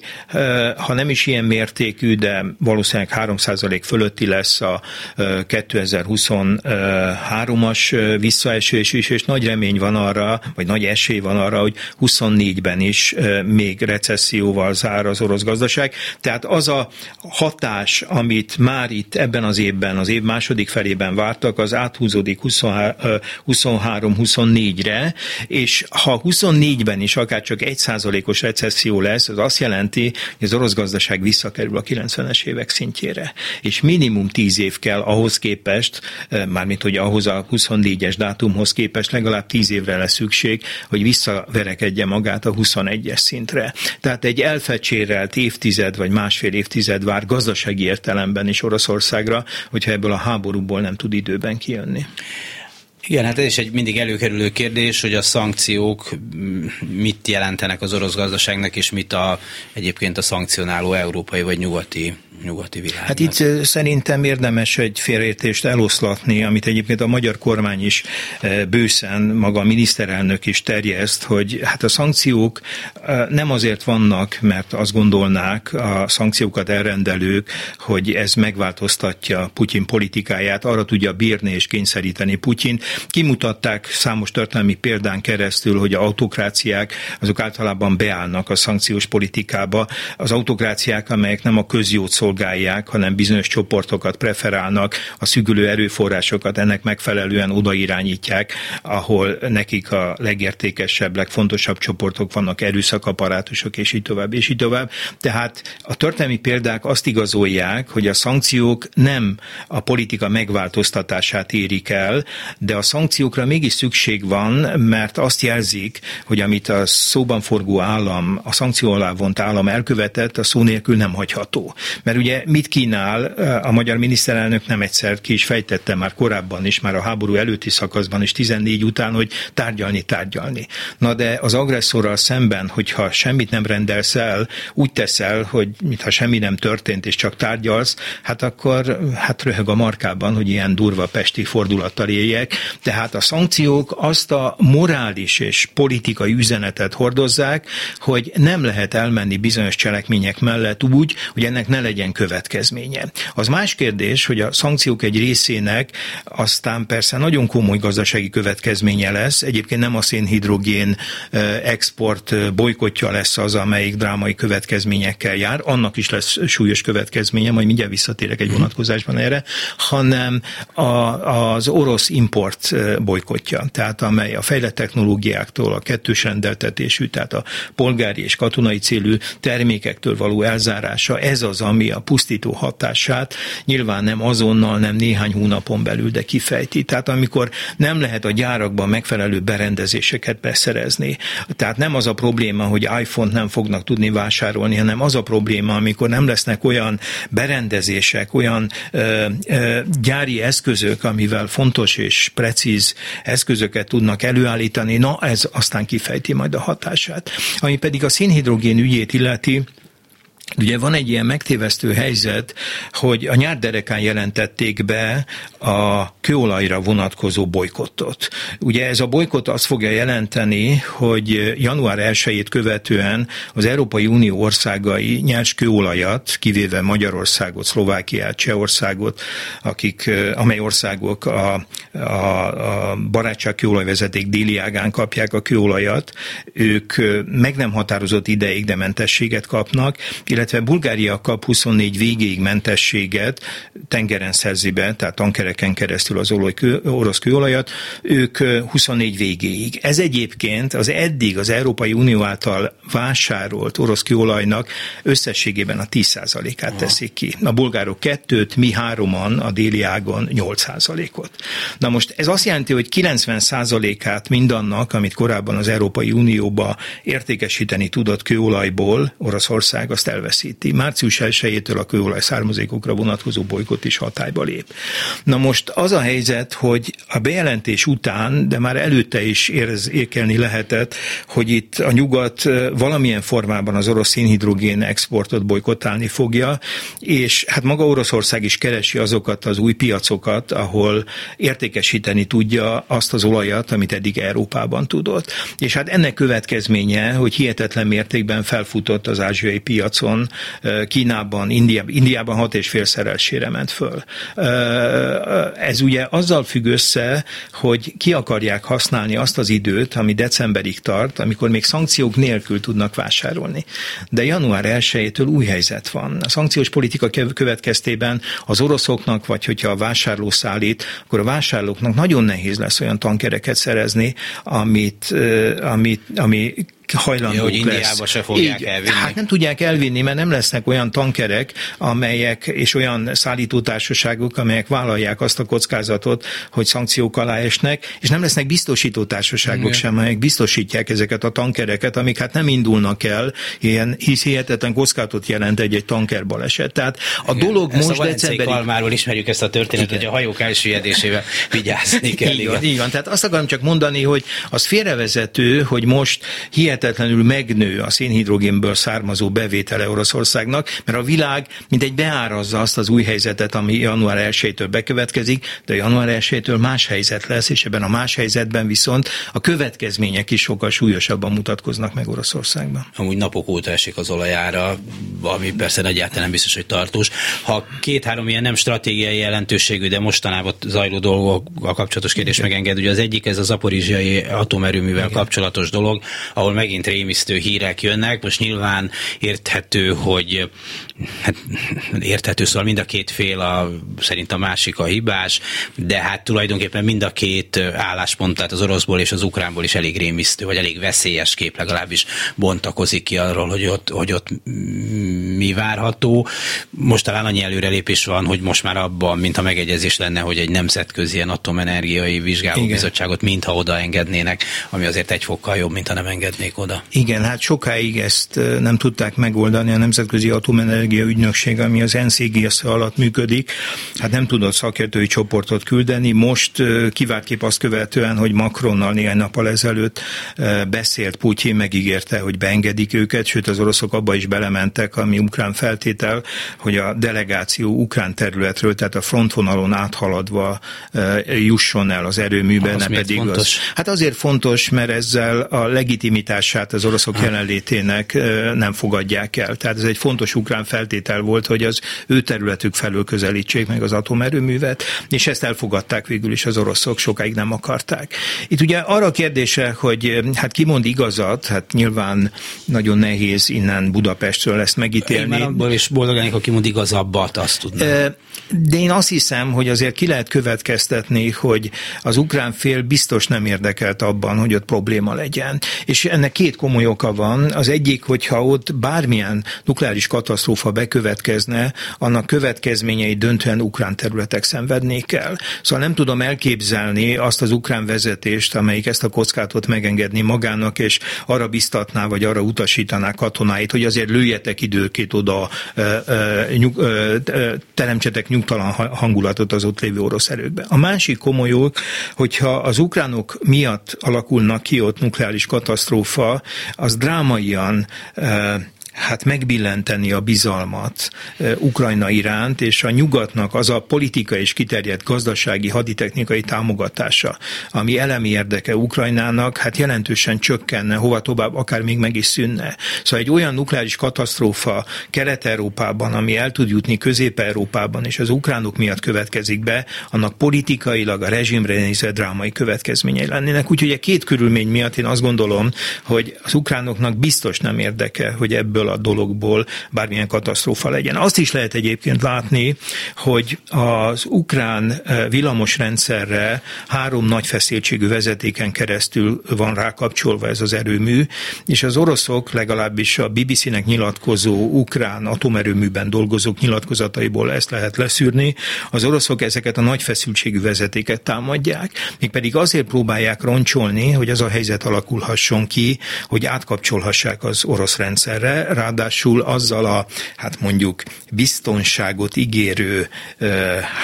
ha nem is ilyen mértékű, de valószínűleg 3% fölötti lesz a 2023-as visszaesés is, és nagy remény van arra, vagy nagy esély van arra, hogy 24-ben is még recesszióval zár az orosz gazdaság. Tehát az a hatás, amit már itt ebben az évben, az év második felében vártak, az áthúzódik 23-24-re, és ha 24-ben is akár csak 1%-os recesszió lesz, az azt jelenti, hogy az orosz gazdaság visszakerül a 90-es évek szintjére. És minimum 10 év kell ahhoz képest, mármint hogy ahhoz a 24-es dátumhoz képest legalább 10 évre lesz szükség, hogy visszaverekedje magát a 21-es szintre. Tehát egy elfecsérelt évtized vagy másfél évtized vár gazdasági értelemben is Oroszországra, hogyha ebből a háborúból nem tud időben kijönni. Igen, hát ez is egy mindig előkerülő kérdés, hogy a szankciók mit jelentenek az orosz gazdaságnak, és mit a, egyébként a szankcionáló európai vagy nyugati nyugati világnak. Hát itt szerintem érdemes egy félreértést eloszlatni, amit egyébként a magyar kormány is bőszen, maga a miniszterelnök is terjeszt, hogy hát a szankciók nem azért vannak, mert azt gondolnák a szankciókat elrendelők, hogy ez megváltoztatja Putyin politikáját, arra tudja bírni és kényszeríteni Putyin. Kimutatták számos történelmi példán keresztül, hogy a autokráciák azok általában beállnak a szankciós politikába. Az autokráciák, amelyek nem a közjót szolgálják, hanem bizonyos csoportokat preferálnak, a szűkülő erőforrásokat ennek megfelelően odairányítják, ahol nekik a legértékesebb, legfontosabb csoportok vannak, erőszakaparátusok, és így tovább, és így tovább. Tehát a történelmi példák azt igazolják, hogy a szankciók nem a politika megváltoztatását érik el, de a szankciókra mégis szükség van, mert azt jelzik, hogy amit a szóban forgó állam, a szankció alá vont állam elkövetett, a szó nélkül nem hagyható. Mert mert ugye mit kínál a magyar miniszterelnök nem egyszer ki is fejtette már korábban is, már a háború előtti szakaszban is 14 után, hogy tárgyalni, tárgyalni. Na de az agresszorral szemben, hogyha semmit nem rendelsz el, úgy teszel, hogy mintha semmi nem történt, és csak tárgyalsz, hát akkor hát röhög a markában, hogy ilyen durva pesti fordulattal éljek. Tehát a szankciók azt a morális és politikai üzenetet hordozzák, hogy nem lehet elmenni bizonyos cselekmények mellett úgy, hogy ennek ne legyen legyen következménye. Az más kérdés, hogy a szankciók egy részének aztán persze nagyon komoly gazdasági következménye lesz. Egyébként nem a szénhidrogén export bolykotja lesz az, amelyik drámai következményekkel jár, annak is lesz súlyos következménye, majd mindjárt visszatérek egy mhm. vonatkozásban erre, hanem a, az orosz import bolykotja, tehát amely a fejlett technológiáktól, a kettős rendeltetésű, tehát a polgári és katonai célú termékektől való elzárása, ez az, ami a pusztító hatását nyilván nem azonnal, nem néhány hónapon belül, de kifejti. Tehát amikor nem lehet a gyárakban megfelelő berendezéseket beszerezni. Tehát nem az a probléma, hogy iPhone-t nem fognak tudni vásárolni, hanem az a probléma, amikor nem lesznek olyan berendezések, olyan ö, ö, gyári eszközök, amivel fontos és precíz eszközöket tudnak előállítani, na ez aztán kifejti majd a hatását. Ami pedig a szénhidrogén ügyét illeti, Ugye van egy ilyen megtévesztő helyzet, hogy a nyárderekán jelentették be a kőolajra vonatkozó bolykottot. Ugye ez a bolykott azt fogja jelenteni, hogy január 1-ét követően az Európai Unió országai nyers kőolajat, kivéve Magyarországot, Szlovákiát, Csehországot, akik, amely országok a, a, a barátság kőolajvezeték déli ágán kapják a kőolajat, ők meg nem határozott ideig, de mentességet kapnak, illetve Bulgária kap 24 végéig mentességet, tengeren szerzi be, tehát tankereken keresztül az olaj, orosz kőolajat, ők 24 végéig. Ez egyébként az eddig az Európai Unió által vásárolt orosz kőolajnak összességében a 10%-át teszik ki. A bulgárok kettőt, mi hároman a déli ágon 8%-ot. Na most ez azt jelenti, hogy 90%-át mindannak, amit korábban az Európai Unióba értékesíteni tudott kőolajból Oroszország, azt elvesz elveszíti. Március 1-től a kőolaj származékokra vonatkozó bolykot is hatályba lép. Na most az a helyzet, hogy a bejelentés után, de már előtte is érzékelni lehetett, hogy itt a nyugat valamilyen formában az orosz szénhidrogén exportot bolykottálni fogja, és hát maga Oroszország is keresi azokat az új piacokat, ahol értékesíteni tudja azt az olajat, amit eddig Európában tudott. És hát ennek következménye, hogy hihetetlen mértékben felfutott az ázsiai piacon Kínában, Indiában, Indiában hat és félszeresére ment föl. Ez ugye azzal függ össze, hogy ki akarják használni azt az időt, ami decemberig tart, amikor még szankciók nélkül tudnak vásárolni. De január 1-től új helyzet van. A szankciós politika következtében az oroszoknak, vagy hogyha a vásárló szállít, akkor a vásárlóknak nagyon nehéz lesz olyan tankereket szerezni, amit, amit, ami hajlandók ja, hogy Indiába lesz. se fogják Így, elvinni. Hát nem tudják elvinni, mert nem lesznek olyan tankerek, amelyek és olyan szállítótársaságok, amelyek vállalják azt a kockázatot, hogy szankciók alá esnek, és nem lesznek biztosítótársaságok Igen. sem, amelyek biztosítják ezeket a tankereket, amik hát nem indulnak el, ilyen hisz hihetetlen kockázatot jelent egy-egy tanker baleset. Tehát a Igen. dolog ezt most a decemberig... Kalmáról ismerjük ezt a történetet, Igen. hogy a hajók elsüllyedésével vigyázni kell. Így van, így van. Tehát azt akarom csak mondani, hogy az félrevezető, hogy most hihetetlen hihetetlenül megnő a szénhidrogénből származó bevétele Oroszországnak, mert a világ mindegy beárazza azt az új helyzetet, ami január 1-től bekövetkezik, de január 1-től más helyzet lesz, és ebben a más helyzetben viszont a következmények is sokkal súlyosabban mutatkoznak meg Oroszországban. Amúgy napok óta esik az olajára, ami persze egyáltalán nem biztos, hogy tartós. Ha két-három ilyen nem stratégiai jelentőségű, de mostanában zajló dolgokkal kapcsolatos kérdés megenged, ugye az egyik ez az aporizsiai atomerőművel Igen. kapcsolatos dolog, ahol meg megint rémisztő hírek jönnek. Most nyilván érthető, hogy hát érthető, szóval mind a két fél a, szerint a másik a hibás, de hát tulajdonképpen mind a két álláspont, tehát az oroszból és az ukránból is elég rémisztő, vagy elég veszélyes kép legalábbis bontakozik ki arról, hogy ott, hogy ott mi várható. Most talán annyi előrelépés van, hogy most már abban, mint a megegyezés lenne, hogy egy nemzetközi ilyen atomenergiai vizsgálóbizottságot mintha odaengednének, ami azért egy fokkal jobb, mint ha nem engednék oda. Igen, hát sokáig ezt nem tudták megoldani a Nemzetközi Atomenergia Ügynökség, ami az NCGS alatt működik. Hát nem tudott szakértői csoportot küldeni. Most kiváltképp azt követően, hogy Macronnal néhány nappal ezelőtt beszélt, Putyin megígérte, hogy beengedik őket, sőt az oroszok abba is belementek, ami ukrán feltétel, hogy a delegáció ukrán területről, tehát a frontvonalon áthaladva jusson el az erőműben, ne pedig fontos? az. Hát azért fontos, mert ezzel a legitimitás hatását az oroszok jelenlétének nem fogadják el. Tehát ez egy fontos ukrán feltétel volt, hogy az ő területük felől közelítsék meg az atomerőművet, és ezt elfogadták végül is az oroszok, sokáig nem akarták. Itt ugye arra a kérdése, hogy hát ki mond igazat, hát nyilván nagyon nehéz innen Budapestről ezt megítélni. Én abból is boldog aki mond igazabbat, azt tudnám. De én azt hiszem, hogy azért ki lehet következtetni, hogy az ukrán fél biztos nem érdekelt abban, hogy ott probléma legyen. És ennek két komoly oka van. Az egyik, hogyha ott bármilyen nukleáris katasztrófa bekövetkezne, annak következményei döntően ukrán területek szenvednék el. Szóval nem tudom elképzelni azt az ukrán vezetést, amelyik ezt a kockátot megengedni magának, és arra biztatná, vagy arra utasítaná katonáit, hogy azért lőjetek időkét oda, nyug, teremtsetek nyugtalan hangulatot az ott lévő orosz erőkbe. A másik komoly ok, hogyha az ukránok miatt alakulnak ki ott nukleáris katasztrófa, az drámaian hát megbillenteni a bizalmat Ukrajna iránt, és a nyugatnak az a politika és kiterjedt gazdasági, haditechnikai támogatása, ami elemi érdeke Ukrajnának, hát jelentősen csökkenne, hova tovább, akár még meg is szűnne. Szóval egy olyan nukleáris katasztrófa Kelet-Európában, ami el tud jutni Közép-Európában, és az ukránok miatt következik be, annak politikailag a rezsimre nézve drámai következményei lennének. Úgyhogy a két körülmény miatt én azt gondolom, hogy az ukránoknak biztos nem érdeke, hogy ebből ebből a dologból bármilyen katasztrófa legyen. Azt is lehet egyébként látni, hogy az ukrán eh, villamosrendszerre három nagy feszültségű vezetéken keresztül van rákapcsolva ez az erőmű, és az oroszok legalábbis a BBC-nek nyilatkozó ukrán atomerőműben dolgozók nyilatkozataiból ezt lehet leszűrni. Az oroszok ezeket a nagy feszültségű vezetéket támadják, mégpedig azért próbálják roncsolni, hogy az a helyzet alakulhasson ki, hogy átkapcsolhassák az orosz rendszerre, ráadásul azzal a, hát mondjuk biztonságot ígérő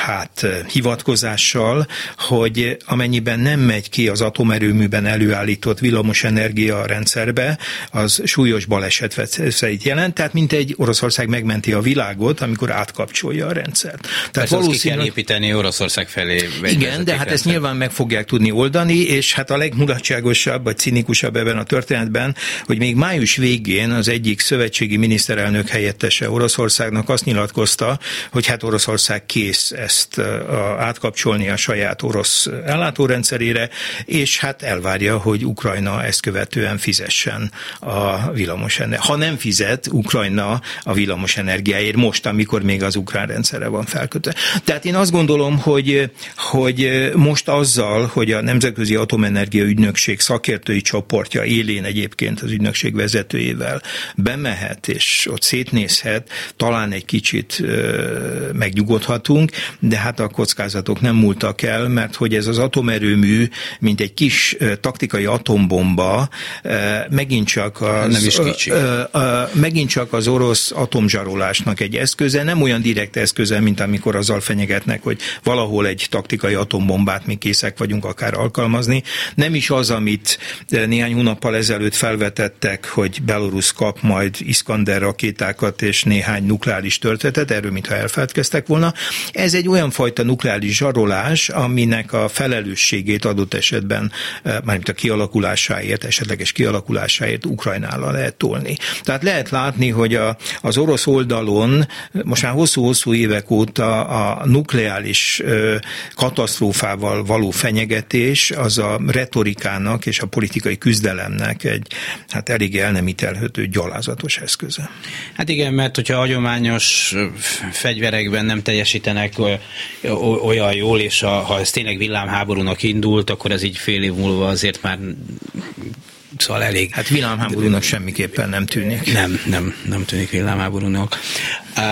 hát hivatkozássel, hogy amennyiben nem megy ki az atomerőműben előállított villamosenergia rendszerbe, az súlyos baleset veszélyt jelent, tehát mint egy Oroszország megmenti a világot, amikor átkapcsolja a rendszert. Tehát Persze valószínűleg... ki kell építeni Oroszország felé. Igen, de hát ezt nyilván meg fogják tudni oldani, és hát a legmulatságosabb, vagy cinikusabb ebben a történetben, hogy még május végén az egyik szövet szövetségi miniszterelnök helyettese Oroszországnak azt nyilatkozta, hogy hát Oroszország kész ezt átkapcsolni a saját orosz ellátórendszerére, és hát elvárja, hogy Ukrajna ezt követően fizessen a villamos Ha nem fizet Ukrajna a villamos energiáért most, amikor még az ukrán rendszerre van felkötve. Tehát én azt gondolom, hogy, hogy most azzal, hogy a Nemzetközi Atomenergia Ügynökség szakértői csoportja élén egyébként az ügynökség vezetőjével bemegy bemehet, és ott szétnézhet, talán egy kicsit megnyugodhatunk, de hát a kockázatok nem múltak el, mert hogy ez az atomerőmű, mint egy kis taktikai atombomba, megint csak az, nem is kicsi. megint csak az orosz atomzsarolásnak egy eszköze, nem olyan direkt eszköze, mint amikor azzal fenyegetnek, hogy valahol egy taktikai atombombát mi készek vagyunk akár alkalmazni. Nem is az, amit néhány hónappal ezelőtt felvetettek, hogy Belarus kap majd Iskander rakétákat és néhány nukleáris történetet, erről mintha elfeledkeztek volna. Ez egy olyan fajta nukleáris zsarolás, aminek a felelősségét adott esetben, eh, mármint a kialakulásáért, esetleges kialakulásáért Ukrajnára lehet tolni. Tehát lehet látni, hogy a, az orosz oldalon most már hosszú-hosszú évek óta a nukleáris ö, katasztrófával való fenyegetés az a retorikának és a politikai küzdelemnek egy hát elég el nem ítélhető gyalázatos fontos eszköze. Hát igen, mert hogyha hagyományos fegyverekben nem teljesítenek olyan jól, és a, ha ez tényleg villámháborúnak indult, akkor ez így fél év múlva azért már Szóval elég. Hát villámháborúnak semmiképpen nem tűnik. Nem, nem, nem tűnik villámháborúnak.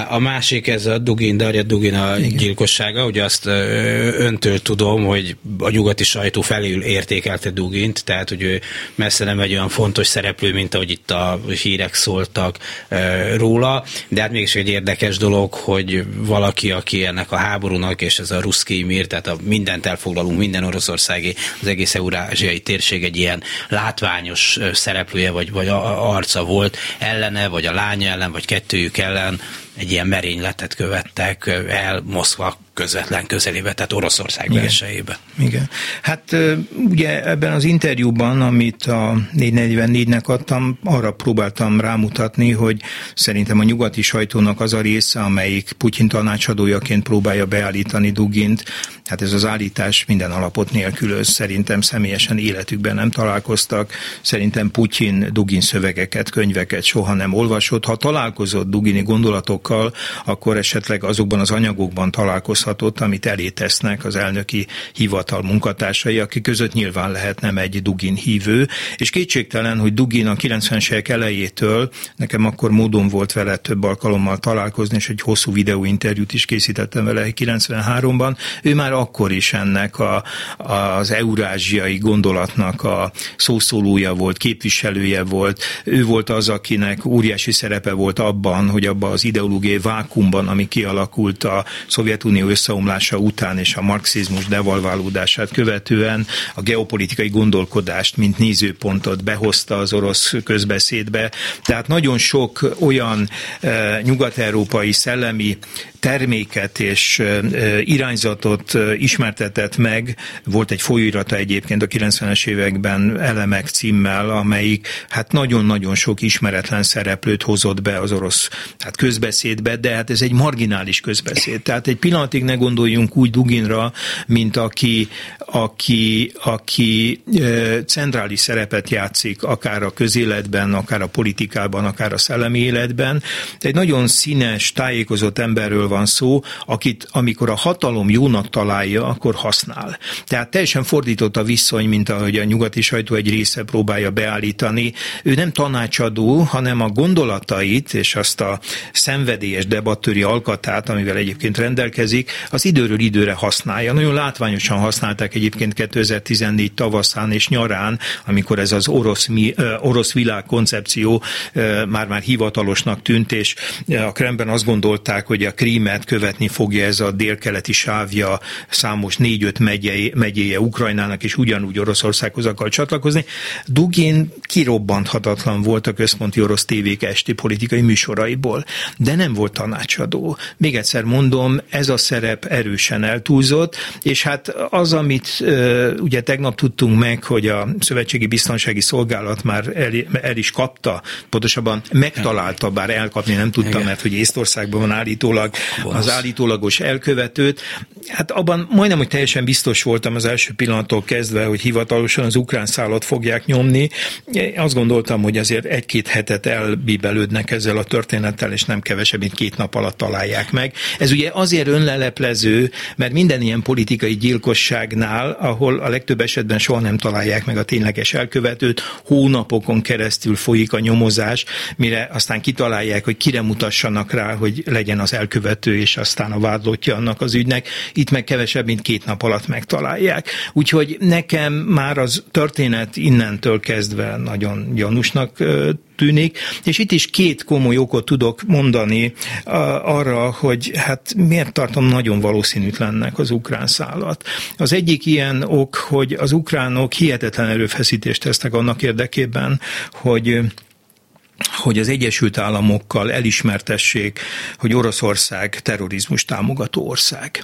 A másik, ez a Dugin, Darja Dugin a Igen. gyilkossága, ugye azt öntől tudom, hogy a nyugati sajtó felül értékelte Dugint, tehát hogy ő messze nem egy olyan fontos szereplő, mint ahogy itt a hírek szóltak róla, de hát mégis egy érdekes dolog, hogy valaki, aki ennek a háborúnak, és ez a ruszki mir, tehát a mindent elfoglalunk, minden oroszországi, az egész eurázsiai térség egy ilyen látványos szereplője, vagy, vagy arca volt ellene, vagy a lánya ellen, vagy kettőjük ellen, egy ilyen merényletet követtek el Moszkva közvetlen közelébe, tehát Oroszország belsejébe. Igen. Hát ugye ebben az interjúban, amit a 444-nek adtam, arra próbáltam rámutatni, hogy szerintem a nyugati sajtónak az a része, amelyik Putyin tanácsadójaként próbálja beállítani Dugint, hát ez az állítás minden alapot nélkülöz. Szerintem személyesen életükben nem találkoztak. Szerintem Putyin Dugin szövegeket, könyveket soha nem olvasott. Ha találkozott Dugini gondolatokkal, akkor esetleg azokban az anyagokban találkozhat, nyilatkozatot, amit elétesznek az elnöki hivatal munkatársai, akik között nyilván lehet nem egy Dugin hívő, és kétségtelen, hogy Dugin a 90-es évek elejétől, nekem akkor módon volt vele több alkalommal találkozni, és egy hosszú videóinterjút is készítettem vele 93-ban, ő már akkor is ennek a, az eurázsiai gondolatnak a szószólója volt, képviselője volt, ő volt az, akinek óriási szerepe volt abban, hogy abban az ideológiai vákumban, ami kialakult a Szovjetunió összeomlása után és a marxizmus devalválódását követően a geopolitikai gondolkodást, mint nézőpontot behozta az orosz közbeszédbe. Tehát nagyon sok olyan e, nyugat-európai szellemi terméket és irányzatot ismertetett meg. Volt egy folyóirata egyébként a 90-es években Elemek címmel, amelyik hát nagyon-nagyon sok ismeretlen szereplőt hozott be az orosz hát közbeszédbe, de hát ez egy marginális közbeszéd. Tehát egy pillanatig ne gondoljunk úgy Duginra, mint aki, aki, aki centrális szerepet játszik, akár a közéletben, akár a politikában, akár a szellemi életben. Egy nagyon színes, tájékozott emberről van szó, akit amikor a hatalom jónak találja, akkor használ. Tehát teljesen fordított a viszony, mint ahogy a nyugati sajtó egy része próbálja beállítani. Ő nem tanácsadó, hanem a gondolatait és azt a szenvedélyes debattőri alkatát, amivel egyébként rendelkezik, az időről időre használja. Nagyon látványosan használták egyébként 2014 tavaszán és nyarán, amikor ez az orosz, mi, orosz világ koncepció már-már hivatalosnak tűnt, és a Kremben azt gondolták, hogy a krímet követni fogja ez a délkeleti sávja számos négy-öt megyei, megyéje Ukrajnának, és ugyanúgy Oroszországhoz akar csatlakozni. Dugin kirobbanthatatlan volt a központi orosz tévék esti politikai műsoraiból, de nem volt tanácsadó. Még egyszer mondom, ez a szerep erősen eltúlzott, és hát az, amit ugye tegnap tudtunk meg, hogy a Szövetségi Biztonsági Szolgálat már el, el is kapta, pontosabban megtalálta, bár elkapni nem tudta, mert hogy Észtországban van állítólag az állítólagos elkövetőt. Hát abban majdnem, hogy teljesen biztos voltam az első pillanattól kezdve, hogy hivatalosan az ukrán szállat fogják nyomni. Azt gondoltam, hogy azért egy-két hetet elbibelődnek ezzel a történettel, és nem kevesebb, mint két nap alatt találják meg. Ez ugye azért önleleplező, mert minden ilyen politikai gyilkosságnál, ahol a legtöbb esetben soha nem találják meg a tényleges elkövetőt, hónapokon keresztül folyik a nyomozás, mire aztán kitalálják, hogy kire mutassanak rá, hogy legyen az elkövető, és aztán a vádlottja annak az ügynek. Itt meg kevesebb, mint két nap alatt megtalálják. Úgyhogy nekem már az történet innentől kezdve nagyon gyanúsnak tűnik, és itt is két komoly okot tudok mondani arra, hogy hát miért tartom nagyon valószínűtlennek az ukrán szállat. Az egyik ilyen ok, hogy az ukránok hihetetlen erőfeszítést tesznek annak érdekében, hogy hogy az Egyesült Államokkal elismertessék, hogy Oroszország terrorizmus támogató ország.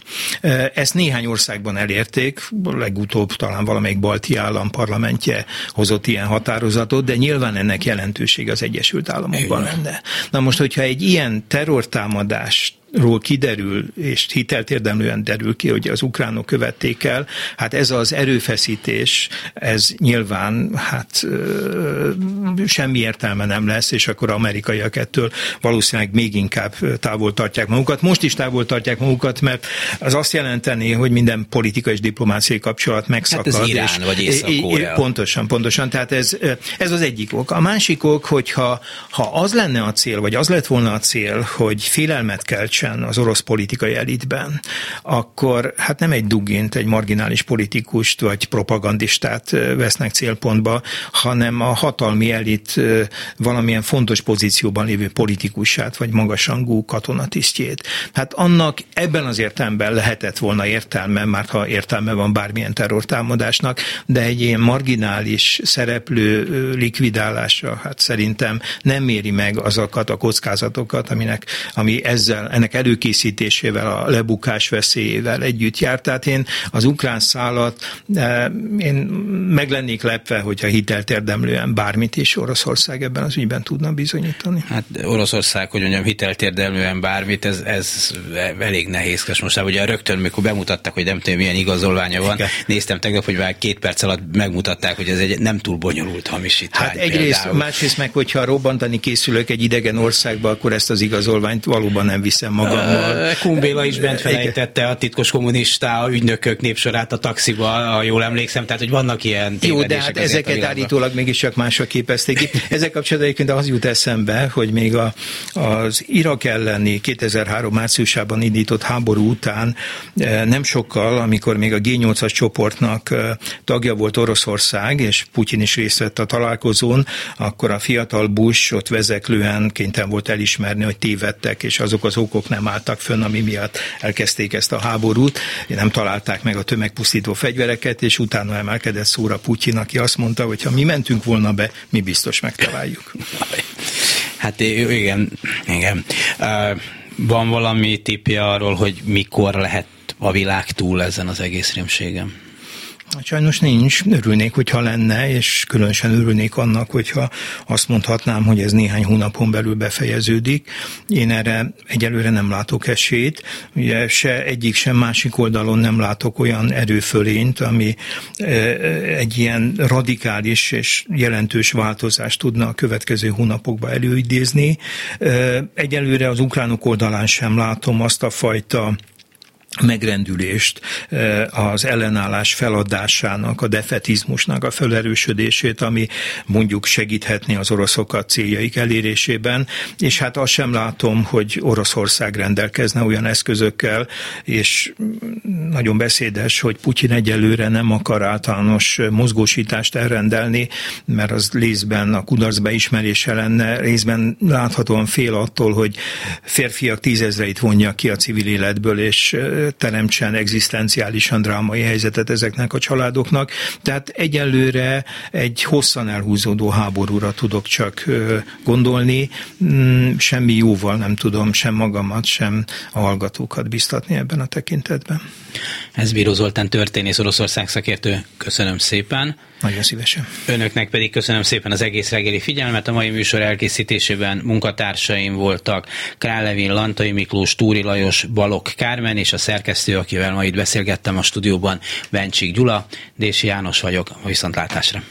Ezt néhány országban elérték, legutóbb talán valamelyik balti állam parlamentje hozott ilyen határozatot, de nyilván ennek jelentőség az Egyesült Államokban lenne. Na most, hogyha egy ilyen terrortámadást ról kiderül, és hitelt érdemlően derül ki, hogy az ukránok követték el, hát ez az erőfeszítés, ez nyilván hát semmi értelme nem lesz, és akkor amerikaiak ettől valószínűleg még inkább távol tartják magukat. Most is távol tartják magukat, mert az azt jelenteni, hogy minden politikai és diplomáciai kapcsolat megszakad. Hát ez Irán és, vagy észak Pontosan, pontosan. Tehát ez, ez az egyik ok. A másik ok, hogyha ha az lenne a cél, vagy az lett volna a cél, hogy félelmet keltsen erősen az orosz politikai elitben, akkor hát nem egy dugint, egy marginális politikust vagy propagandistát vesznek célpontba, hanem a hatalmi elit valamilyen fontos pozícióban lévő politikusát vagy magasangú katonatisztjét. Hát annak ebben az értelemben lehetett volna értelme, már ha értelme van bármilyen terrortámadásnak, de egy ilyen marginális szereplő likvidálása, hát szerintem nem méri meg azokat a kockázatokat, aminek, ami ezzel, ennek előkészítésével, a lebukás veszélyével együtt járt. Tehát én az ukrán szállat, eh, én meg lennék lepve, hogyha hitelt érdemlően bármit is Oroszország ebben az ügyben tudna bizonyítani. Hát Oroszország, hogy mondjam, hitelt érdemlően bármit, ez, ez elég nehézkes. Most ugye rögtön, mikor bemutatták, hogy nem tudom, milyen igazolványa van, Igen. néztem tegnap, hogy már két perc alatt megmutatták, hogy ez egy nem túl bonyolult hamisítvány. Hát egyrészt, például. másrészt meg, hogyha robbantani készülök egy idegen országba, akkor ezt az igazolványt valóban nem viszem magammal. Kumbéla is bent felejtette a titkos kommunista ügynökök népsorát a taxiba, ha jól emlékszem, tehát hogy vannak ilyen Jó, de hát ezeket állítólag mégiscsak másra képezték ki. Ezek kapcsolatban egyébként az jut eszembe, hogy még a, az Irak elleni 2003 márciusában indított háború után nem sokkal, amikor még a G8-as csoportnak tagja volt Oroszország, és Putyin is részt vett a találkozón, akkor a fiatal Bush ott vezeklően kénytelen volt elismerni, hogy tévedtek, és azok az okok nem álltak fönn, ami miatt elkezdték ezt a háborút, nem találták meg a tömegpusztító fegyvereket, és utána emelkedett szóra Putyin, aki azt mondta, hogy ha mi mentünk volna be, mi biztos megtaláljuk. Hát igen, igen. Van valami tipja arról, hogy mikor lehet a világ túl ezen az egész rémségem? Sajnos nincs, örülnék, hogyha lenne, és különösen örülnék annak, hogyha azt mondhatnám, hogy ez néhány hónapon belül befejeződik. Én erre egyelőre nem látok esélyt, ugye se egyik, sem másik oldalon nem látok olyan erőfölényt, ami e, egy ilyen radikális és jelentős változást tudna a következő hónapokban előidézni. E, egyelőre az ukránok oldalán sem látom azt a fajta megrendülést, eh, az ellenállás feladásának, a defetizmusnak a felerősödését, ami mondjuk segíthetné az oroszokat céljaik elérésében, és hát azt sem látom, hogy Oroszország rendelkezne olyan eszközökkel, és nagyon beszédes, hogy Putyin egyelőre nem akar általános mozgósítást elrendelni, mert az részben a kudarc beismerése lenne, részben láthatóan fél attól, hogy férfiak tízezreit vonja ki a civil életből, és eh, teremtsen egzisztenciálisan drámai helyzetet ezeknek a családoknak. Tehát egyelőre egy hosszan elhúzódó háborúra tudok csak gondolni. Mm, semmi jóval nem tudom sem magamat, sem a hallgatókat biztatni ebben a tekintetben. Ez Bíró Zoltán történész Oroszország szakértő. Köszönöm szépen. Nagyon szívesen. Önöknek pedig köszönöm szépen az egész reggeli figyelmet. A mai műsor elkészítésében munkatársaim voltak Král Levin, Lantai Miklós, Túri Lajos, Balok Kármen és a szerkesztő, akivel ma itt beszélgettem a stúdióban, Bencsik Gyula. Dési János vagyok. A viszontlátásra.